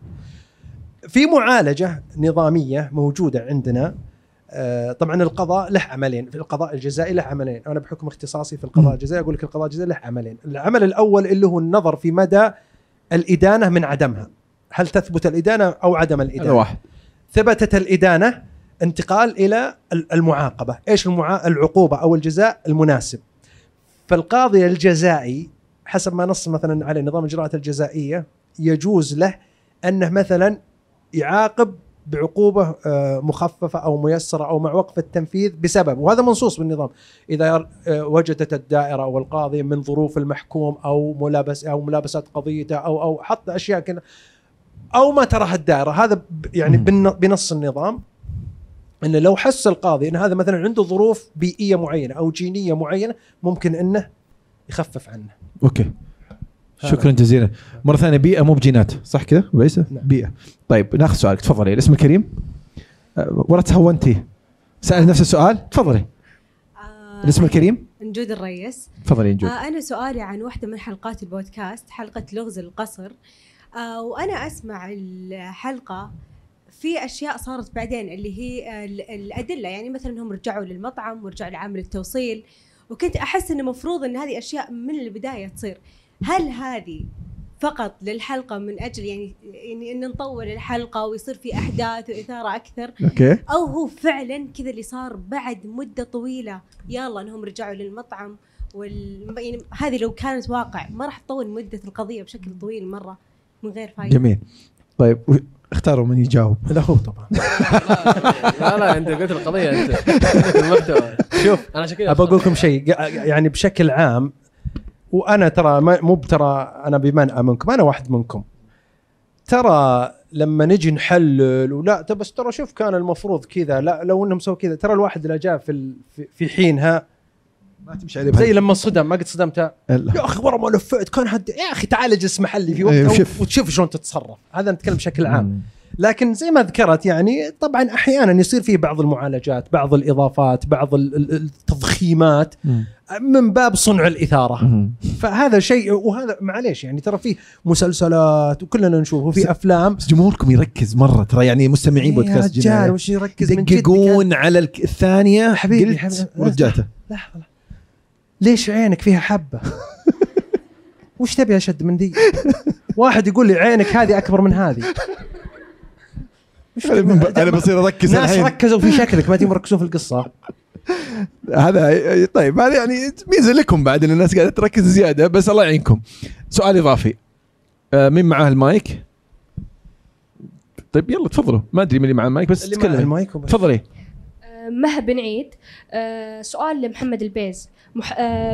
في معالجة نظامية موجودة عندنا. آه، طبعا القضاء له عملين. في القضاء الجزائي له عملين. أنا بحكم اختصاصي في القضاء الجزائي أقول لك القضاء الجزائي له عملين. العمل الأول اللي هو النظر في مدى الإدانة من عدمها. هل تثبت الإدانة أو عدم الإدانة؟ واحد. ثبتت الإدانة انتقال إلى ال- المعاقبة. إيش المعا... العقوبة أو الجزاء المناسب. فالقاضي الجزائي حسب ما نص مثلا على نظام الإجراءات الجزائية يجوز له أنه مثلا يعاقب بعقوبة آه، مخففة أو ميسرة أو مع وقف التنفيذ بسبب وهذا منصوص بالنظام. إذا آه، وجدت الدائرة أو القاضي من ظروف المحكوم أو ملابس أو ملابسات قضيته أو أو حط أشياء كذا أو ما تراها الدائرة. هذا يعني بنص النظام. إنه لو حس القاضي إن هذا مثلا عنده ظروف بيئية معينة أو جينية معينة ممكن إنه يخفف عنه. okay. شكرا جزيلا. مرة ثانية بيئة مو بجينات. صح كذا؟ ويسه نعم. بيئة. طيب ناخذ سؤالك. تفضلي. الاسم الكريم؟ أه، ولا تهون اللي سأل نفس السؤال. تفضلي. آه، الاسم الكريم؟ نجود الريس. تفضلي نجود. آه أنا سؤالي عن واحدة من حلقات البودكاست حلقة لغز القصر. آه وأنا أسمع الحلقة في أشياء صارت بعدين اللي هي ال- الأدلة. يعني مثلا هم رجعوا للمطعم ورجعوا لعامل التوصيل. وكنت أحس إنه المفروض إن هذه أشياء من البداية تصير. هل هذه فقط للحلقة من أجل يعني يعني إن نطول الحلقة ويصير في أحداث وإثارة أكثر؟ أوكي. أو هو فعلا كذا اللي صار بعد مدة طويلة يلا إنهم رجعوا للمطعم وال يعني هذه لو كانت واقع ما راح تطول مدة القضية بشكل طويل مرة من غير فايدة. جميل. طيب اختاروا من يجاوب. لا هو طبعا. لا لا انت قلت القضية انت قلت المحتوى. شوف أنا عشان كذا ابى أقول لكم شيء. يعني بشكل عام وأنا ترى ما- مو ترى أنا بمنأى منكم أنا واحد منكم. ترى لما نجي نحلل ولا بس ترى شوف كان المفروض كذا لا لو إنهم سووا كذا ترى الواحد اللي جاء في- في حينها ما تمشي عليه زي لما صدم ما قد صدمت. يا أخي ورا ما لفيت كان حد يا أخي تعال اجلس محلي في وقت شوف. وتشوف شلون تتصرف هذا نتكلم بشكل عام مم. لكن زي ما ذكرت يعني طبعا أحيانا يصير فيه بعض المعالجات بعض الإضافات بعض ال- ال- التضخيمات. من باب صنع الإثارة. فهذا شيء وهذا معليش يعني ترى فيه مسلسلات وكلنا نشوف وفي أفلام بس جمهوركم يركز مرة ترى يعني مستمعين يا بودكاست جناية. وش يركز يدققون على الثانية حبيبي، حبيبي. ورجعته لحظة ليش عينك فيها حبة؟ وش تبي أشد من ذي واحد يقول لي عينك هذه أكبر من هذه. أنا بصير أركز ناس الحين. ركزوا في شكلك ما تبي يركزون في القصة. هذا طيب هذا يعني ميزة لكم بعد إن الناس قاعدة تركز زيادة بس الله يعينكم. سؤال إضافي. آه، مين معاه المايك؟ طيب يلا تفضلوا. ما أدري مين اللي معاه المايك بس تكلم. المايك. تفضلي. مها بن عيد. آه، سؤال لمحمد البيز. آه،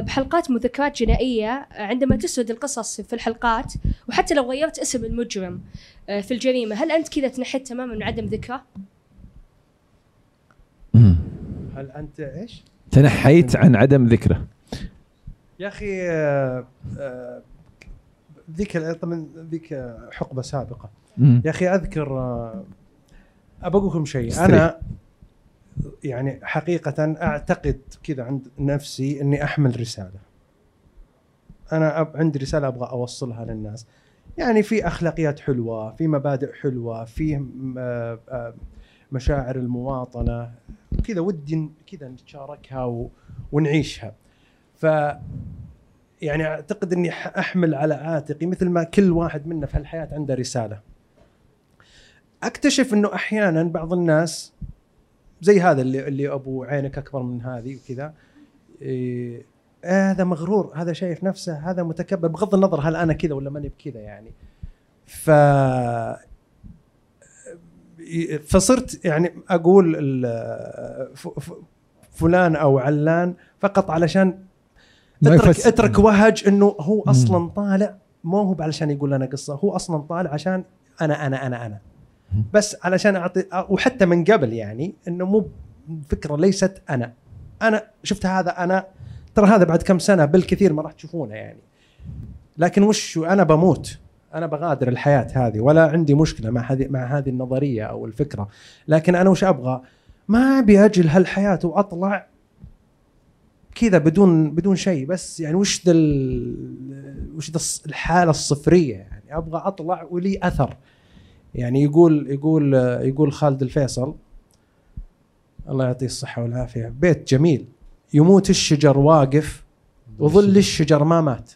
بحلقات مذكرات جنائية آه، عندما تسرد القصص في الحلقات وحتى لو غيرت اسم المجرم آه، في الجريمة هل أنت كذا تنحيت تماما من عدم ذكره؟ هل أنت إيش؟ تنحيت عن عدم ذكره يا أخي آه، آه، ذيك طبعا ذيك حقبة سابقة مم. يا أخي أذكر آه، ابى أقول لكم شيء استريح. يعني حقيقة أعتقد كذا عند نفسي إني أحمل رسالة. أنا أب عندي رسالة أبغى أوصلها للناس. يعني في أخلاقيات حلوة في مبادئ حلوة في آه، آه، مشاعر المواطنة. كذا ودي كذا نتشاركها ونعيشها. ف يعني أعتقد إني أحمل على عاتقي مثل ما كل واحد منا في الحياة عنده رسالة. أكتشف إنه أحيانا بعض الناس زي هذا اللي اللي أبو عينك أكبر من هذه وكذا. إيه آه هذا مغرور هذا شايف نفسه هذا متكبر بغض النظر هل أنا كذا ولا ماني بكذا يعني. ف فصرت يعني أقول فلان أو علان فقط علشان ما اترك. أترك وهج إنه هو أصلا طالع. مو هو علشان يقول لنا قصة هو أصلا طالع عشان أنا أنا أنا أنا. بس علشان أعطي وحتى من قبل يعني إنه مو فكرة ليست أنا. أنا شفت هذا أنا ترى هذا بعد كم سنة بالكثير ما راح تشوفونه يعني. لكن وش أنا بموت. أنا بغادر الحياة هذه ولا عندي مشكلة مع هذه مع هذه النظرية أو الفكرة. لكن أنا وش أبغى؟ ما أبي أجل هالحياة وأطلع كذا بدون بدون شيء. بس يعني وش ذا وش ذا الحالة الصفرية يعني. أبغى أطلع ولي أثر. يعني يقول يقول يقول خالد الفيصل الله يعطيه الصحة والعافية بيت جميل. يموت الشجر واقف وظل الشجر ما مات.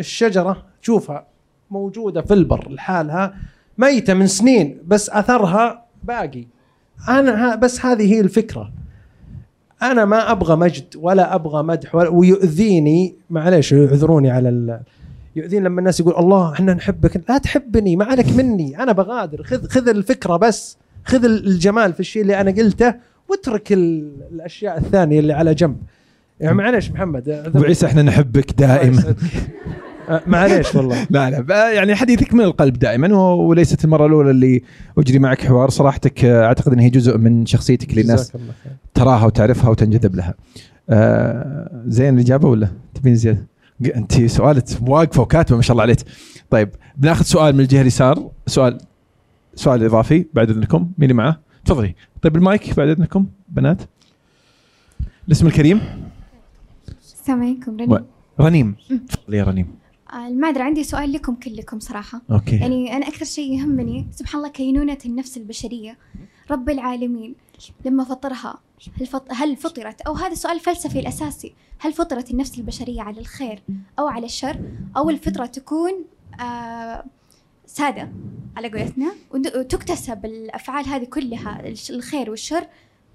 الشجرة تشوفها موجودة في البر لحالها ميتة من سنين بس أثرها باقي. ها- بس هذه هي الفكرة. أنا ما أبغى مجد ولا أبغى مدح ولا ويؤذيني معليش اعذروني على ال يؤذيني لما الناس يقول الله إحنا نحبك. لا تحبني ما عليك مني. أنا بغادر. خذ خذ الفكرة بس. خذ الجمال في الشيء اللي أنا قلته واترك ال- الأشياء الثانية اللي على جنب. يعني معليش محمد. أبو عيسى إحنا نحبك دائما. أه، معليش والله. لا لا يعني حديثك من القلب دائما وليست المرة الأولى اللي أجري معك حوار. صراحتك آه، أعتقد إن هي جزء من شخصيتك اللي الناس. تراها وتعرفها وتنجذب لها. آه زين الاجابه ولا؟ تبين زيادة؟ انت سؤالك واقفة وكاتبة ما شاء الله عليك. طيب بناخذ سؤال من الجهة اليسار سؤال سؤال إضافي بعد إذنكم مين اللي معاه؟ تفضلي. طيب المايك بعد إذنكم بنات. الاسم الكريم السلام عليكم و- رنين رنيم. تفضلي يا رنيم. آه، المعذرة عندي سؤال لكم كلكم صراحة okay. يعني أنا أكثر شيء يهمني سبحان الله كينونة النفس البشرية رب العالمين لما فطرها هل, فط... هل فطرت؟ أو هذا سؤال فلسفي الأساسي. هل فطرت النفس البشرية على الخير أو على الشر؟ أو الفطرة تكون آه سادة على قولتنا وت- وتكتسب الأفعال هذه كلها الخير والشر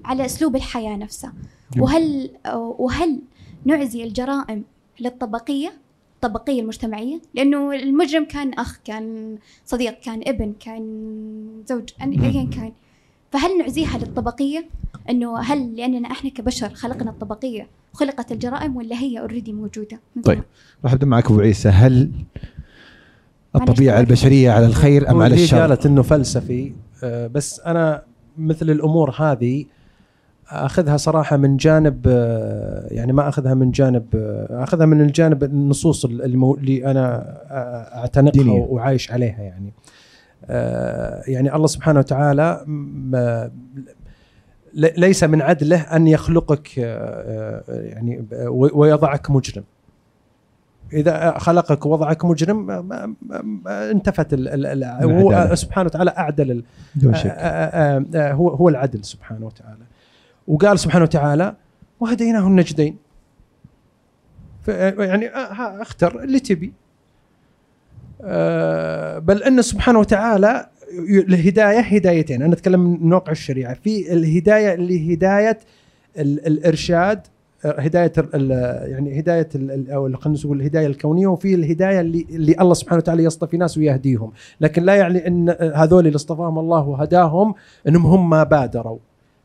على أسلوب الحياة نفسها. وهل وهل نعزي الجرائم للطبقية الطبقية المجتمعية؟ لأنه المجرم كان أخ كان صديق كان ابن كان زوج أن- أيا كان. فهل نعزيها للطبقية أنه هل لأننا إحنا كبشر خلقنا الطبقية وخلقت الجرائم ولا هي اوريدي موجودة طيب راح أبدأ معك أبو عيسى هل طبعاً. البشرية على الخير أم على هي الشر؟ قالت إنه فلسفي آه، بس أنا مثل الأمور هذه أخذها صراحة من جانب آه، يعني ما أخذها من جانب آه، أخذها من الجانب النصوص اللي أنا أعتنقها. وعايش عليها يعني آه، يعني الله سبحانه وتعالى آه، ليس من عدله أن يخلقك آه، آه، يعني ويضعك مجرم إذا خلقك ووضعك مجرم انتفت ال- ال- هو. سبحانه وتعالى أعدل. آه، آه، آه، هو هو العدل سبحانه وتعالى وقال سبحانه وتعالى وهديناه النجدين يعني آه، اختر اللي تبي آه، بل أن سبحانه وتعالى الهداية هدايتين. أنا أتكلم من واقع الشريعة. في الهداية اللي هداية ال- الإرشاد آه، هداية يعني هداية أو خلينا نقول الهداية الكونية وفي الهداية اللي اللي الله سبحانه وتعالى يصطفي ناس ويهديهم. لكن لا يعني أن هذول اللي اصطفاهم الله وهداهم أنهم هم ما بادروا.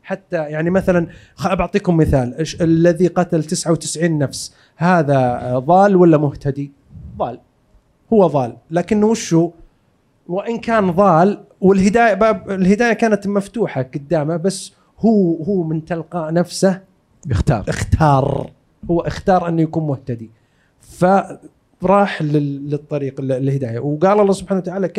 حتى يعني مثلا بعطيكم مثال. الذي قتل 99 نفس؟ هذا آه، ضال ولا مهتدي؟ ضال. هو ضال. لكنه وشو؟ وإن كان ضال والهداية باب الهداية كانت مفتوحة قدامه بس هو هو من تلقاء نفسه بيختار اختار. هو اختار أنه يكون مهتدي. فراح لل- للطريق ال- الهدايه وقال الله سبحانه وتعالى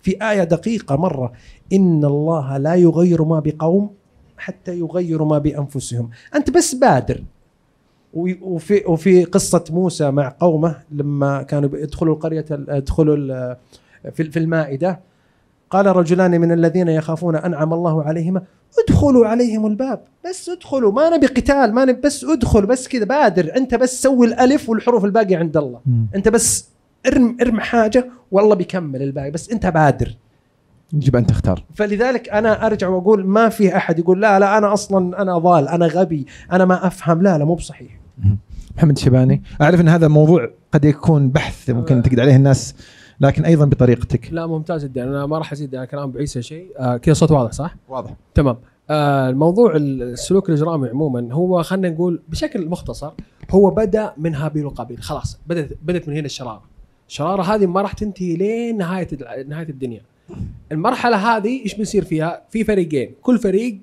في آية دقيقة مرة إن الله لا يغير ما بقوم حتى يغيروا ما بأنفسهم. أنت بس بادر. وفي وفي قصة موسى مع قومه لما كانوا يدخلوا القرية ال- يدخلوا في في المائدة. قال رجلان من الذين يخافون أنعم الله عليهما ادخلوا عليهم الباب. بس ادخلوا ما نبي قتال ما نبي بس ادخل بس كذا بادر. انت بس سوي الألف والحروف الباقية عند الله. انت بس ارم ارم حاجة والله بيكمل الباقي بس انت بادر. يجب أن تختار. فلذلك أنا أرجع وأقول ما في أحد يقول لا لا أنا أصلا أنا ضال أنا غبي أنا ما أفهم. لا لا مو بصحيح. محمد الشيباني. أعرف إن هذا موضوع قد يكون بحث ممكن تقعد عليه الناس لكن أيضا بطريقتك. لا ممتاز جدا. أنا ما راح أزيد على كلام أبو عيسى شيء. آه كذا صوت واضح صح؟ واضح. تمام. آه الموضوع السلوك الإجرامي عموما هو خلينا نقول بشكل مختصر هو بدأ من هابيل وقابيل خلاص بدات بدأت من هنا الشرارة. الشرارة هذه ما راح تنتهي لين نهاية نهاية الدنيا. المرحلة هذه إيش بيصير فيها؟ في فريقين. كل فريق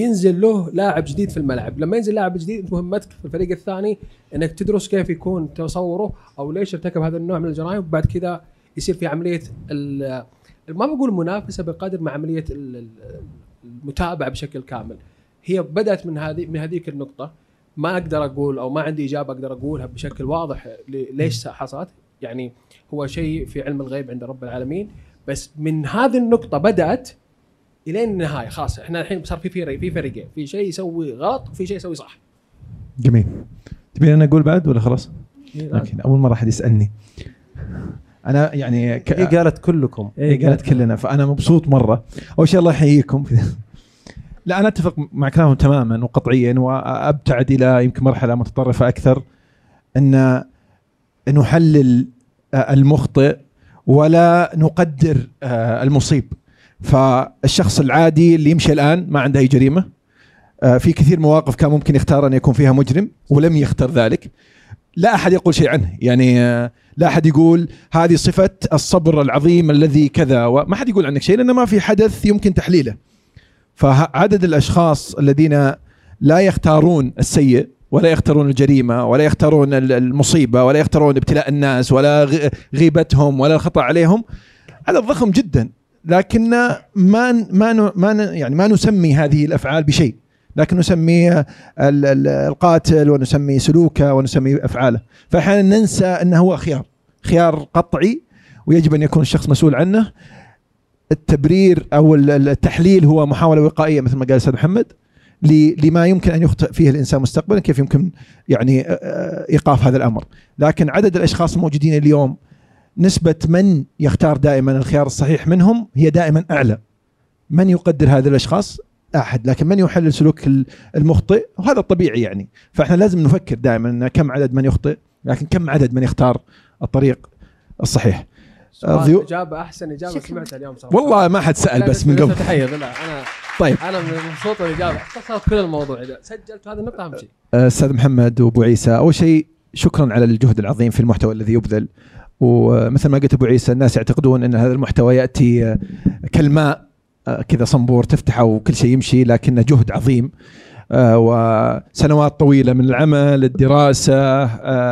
بينزل له لاعب جديد في الملعب. لما ينزل لاعب جديد مهمتك في الفريق الثاني إنك تدرس كيف يكون تصوره أو ليش ارتكب هذا النوع من الجرائم وبعد كذا يصير في عملية ما بقول منافسة بقدر ما عملية ال- ال- المتابعة بشكل كامل. هي بدأت من هذه من هذيك النقطة. ما أقدر أقول أو ما عندي إجابة أقدر أقولها بشكل واضح ليش حصلت. يعني هو شيء في علم الغيب عند رب العالمين. بس من هذه النقطة بدأت إلين النهاية خلاص. إحنا الحين صار في فريق في فريقين في شيء يسوي غلط وفي شيء يسوي صح. جميل. تبين أنا أقول بعد ولا خلاص؟ إيه، لكن أول مرة أحد يسألني. أنا يعني ك... هي قالت كلكم. إيه قالت كلنا. فأنا مبسوط مرة. أول شيء الله يحييكم. لا أنا أتفق مع كلامهم تماما وقطعيا وأبتعد إلى يمكن مرحلة متطرفة أكثر. إن نحلل آه، المخطئ ولا نقدر آه، المصيب. فالشخص العادي اللي يمشي الآن ما عنده أي جريمة. آه، في كثير مواقف كان ممكن يختار أن يكون فيها مجرم ولم يختر ذلك. لا أحد يقول شيء عنه. يعني آه، لا أحد يقول هذه صفة الصبر العظيم الذي كذا وما حد يقول عنك شيء لأنه ما في حدث يمكن تحليله. فعدد الأشخاص الذين لا يختارون السيء ولا يختارون الجريمة ولا يختارون ال- المصيبة ولا يختارون ابتلاء الناس ولا غيبتهم ولا الخطأ عليهم عدد ضخم جدا. لكن ما ما ما يعني ما نسمي هذه الأفعال بشيء لكن نسمي ال- ال- القاتل ونسمي سلوكه ونسمي أفعاله. فاحيانا ننسى إنه هو خيار خيار قطعي ويجب أن يكون الشخص مسؤول عنه. التبرير أو ال- ال- التحليل هو محاولة وقائية مثل ما قال الأستاذ محمد لما يمكن أن يخطئ فيه الإنسان مستقبلا كيف يمكن يعني إيقاف هذا الأمر. لكن عدد الأشخاص الموجودين اليوم نسبة من يختار دائما الخيار الصحيح منهم هي دائما أعلى. من يقدر هذه الأشخاص؟ أحد لكن من يحلل سلوك ال- المخطئ؟ وهذا الطبيعي يعني. فإحنا لازم نفكر دائما إن كم عدد من يخطئ لكن كم عدد من يختار الطريق الصحيح؟ سؤال ضيو- إجابة أحسن إجابة شكراً. سمعتها اليوم صراحة. والله ما حد سأل بس من قبل. تحية لا أنا طيب. أنا مبسوط بالإجابة. اختصرت كل الموضوع إذا سجلت هذه النقطة أهم شيء. أستاذ محمد وأبو عيسى أول شيء شكرا على الجهد العظيم في المحتوى الذي يبذل. ومثل ما قلت أبو عيسى الناس يعتقدون إن هذا المحتوى يأتي آه، كالماء آه، كذا صنبور تفتحه وكل شيء يمشي لكنه جهد عظيم. آه، وسنوات طويلة من العمل الدراسة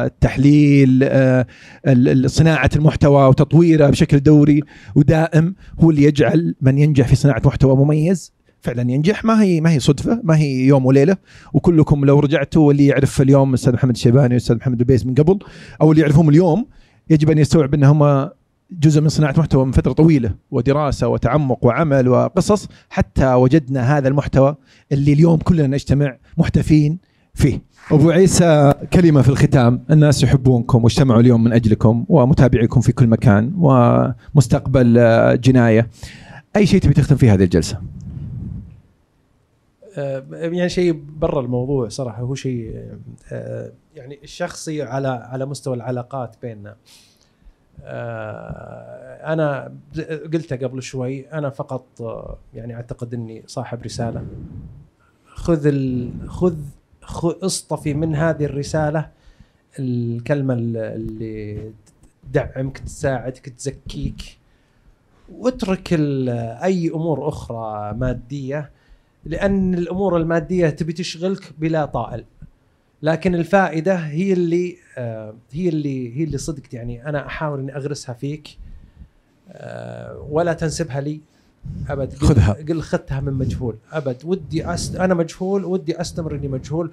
التحليل ال- ال- صناعة المحتوى وتطويره بشكل دوري ودائم هو اللي يجعل من ينجح في صناعة محتوى مميز فعلا ينجح. ما هي ما هي صدفة ما هي يوم وليلة. وكلكم لو رجعتوا واللي يعرف اليوم الاستاذ محمد الشيباني والاستاذ محمد البيس من قبل أو اللي يعرفهم اليوم يجب أن يستوعب ان هم جزء من صناعة محتوى من فترة طويلة ودراسة وتعمق وعمل وقصص حتى وجدنا هذا المحتوى اللي اليوم كلنا نجتمع محتفين فيه. أبو عيسى كلمة في الختام، الناس يحبونكم واجتمعوا اليوم من أجلكم ومتابعيكم في كل مكان ومستقبل آه، جناية. أي شيء تبي تختم فيه هذه الجلسة آه، يعني شيء برا الموضوع صراحة هو شيء آه، يعني الشخصي على على مستوى العلاقات بيننا. آه، أنا قلتها قبل شوي أنا فقط آه، يعني أعتقد إني صاحب رسالة. خذ ال... خذ اصطفي من هذه الرسالة الكلمة ال- اللي تدعمك تساعدك تزكيك. واترك أي أمور أخرى مادية لأن الأمور المادية تبي تشغلك بلا طائل. لكن الفائدة هي اللي آه، هي اللي هي اللي صدق يعني أنا أحاول إني أغرسها فيك آه، ولا تنسبها لي أبد. خذها. قل خذتها من مجهول أبد. ودي أست... أنا مجهول ودي أستمر إني مجهول.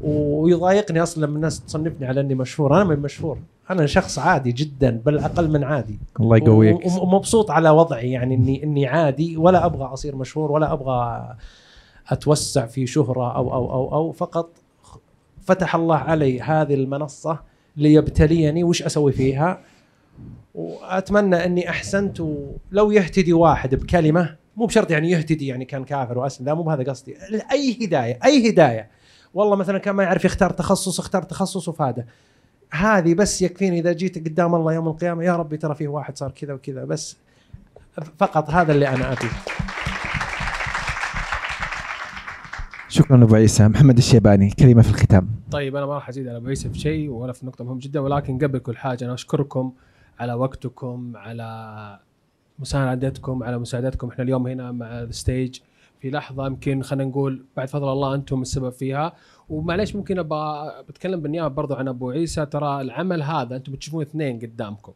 ويضايقني أصلا لما الناس تصنفني على إني مشهور. أنا من مشهور. أنا شخص عادي جدا بل أقل من عادي. الله يقويك. ومبسوط على وضعي. يعني إني إني عادي ولا أبغى أصير مشهور ولا أبغى أتوسع في شهرة أو أو أو أو فقط فتح الله علي هذه المنصة ليبتليني وش أسوي فيها؟ وأتمنى أني أحسنت ولو يهتدي واحد بكلمة مو بشرط يعني يهتدي يعني كان كافر وأسلم لا مو بهذا قصدي. أي هداية أي هداية. والله مثلا كان ما يعرف يختار تخصص اختار تخصص وفاده. هذه بس يكفيني إذا جيت قدام الله يوم القيامة يا ربي ترى فيه واحد صار كذا وكذا بس فقط هذا اللي أنا أبيه. شكرا أبو عيسى. محمد الشيباني كلمة في الختام. طيب أنا ما راح أزيد على أبو عيسى في شيء ولا في نقطة مهمة جدا ولكن قبل كل حاجة أنا أشكركم على وقتكم على مساندتكم على مساعدتكم. إحنا اليوم هنا مع الستيج في لحظة يمكن خلينا نقول بعد فضل الله أنتم السبب فيها. ومعليش ممكن ابى بتكلم بالنيابة برضو عن أبو عيسى. ترى العمل هذا أنتم بتشوفون اثنين قدامكم.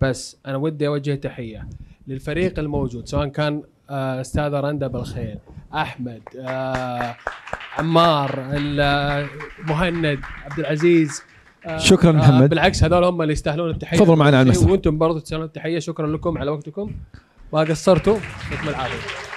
بس أنا ودي أوجه تحية للفريق الموجود سواء كان أستاذة رندا بالخير أحمد آه، عمار مهند عبد العزيز آه، شكراً آه، محمد. بالعكس هذول هم اللي يستاهلون التحية تفضلوا معنا على المسرح. وأنتم برضو تستاهلون التحية شكرا لكم على وقتكم ما قصرتوا يعطيكم العافية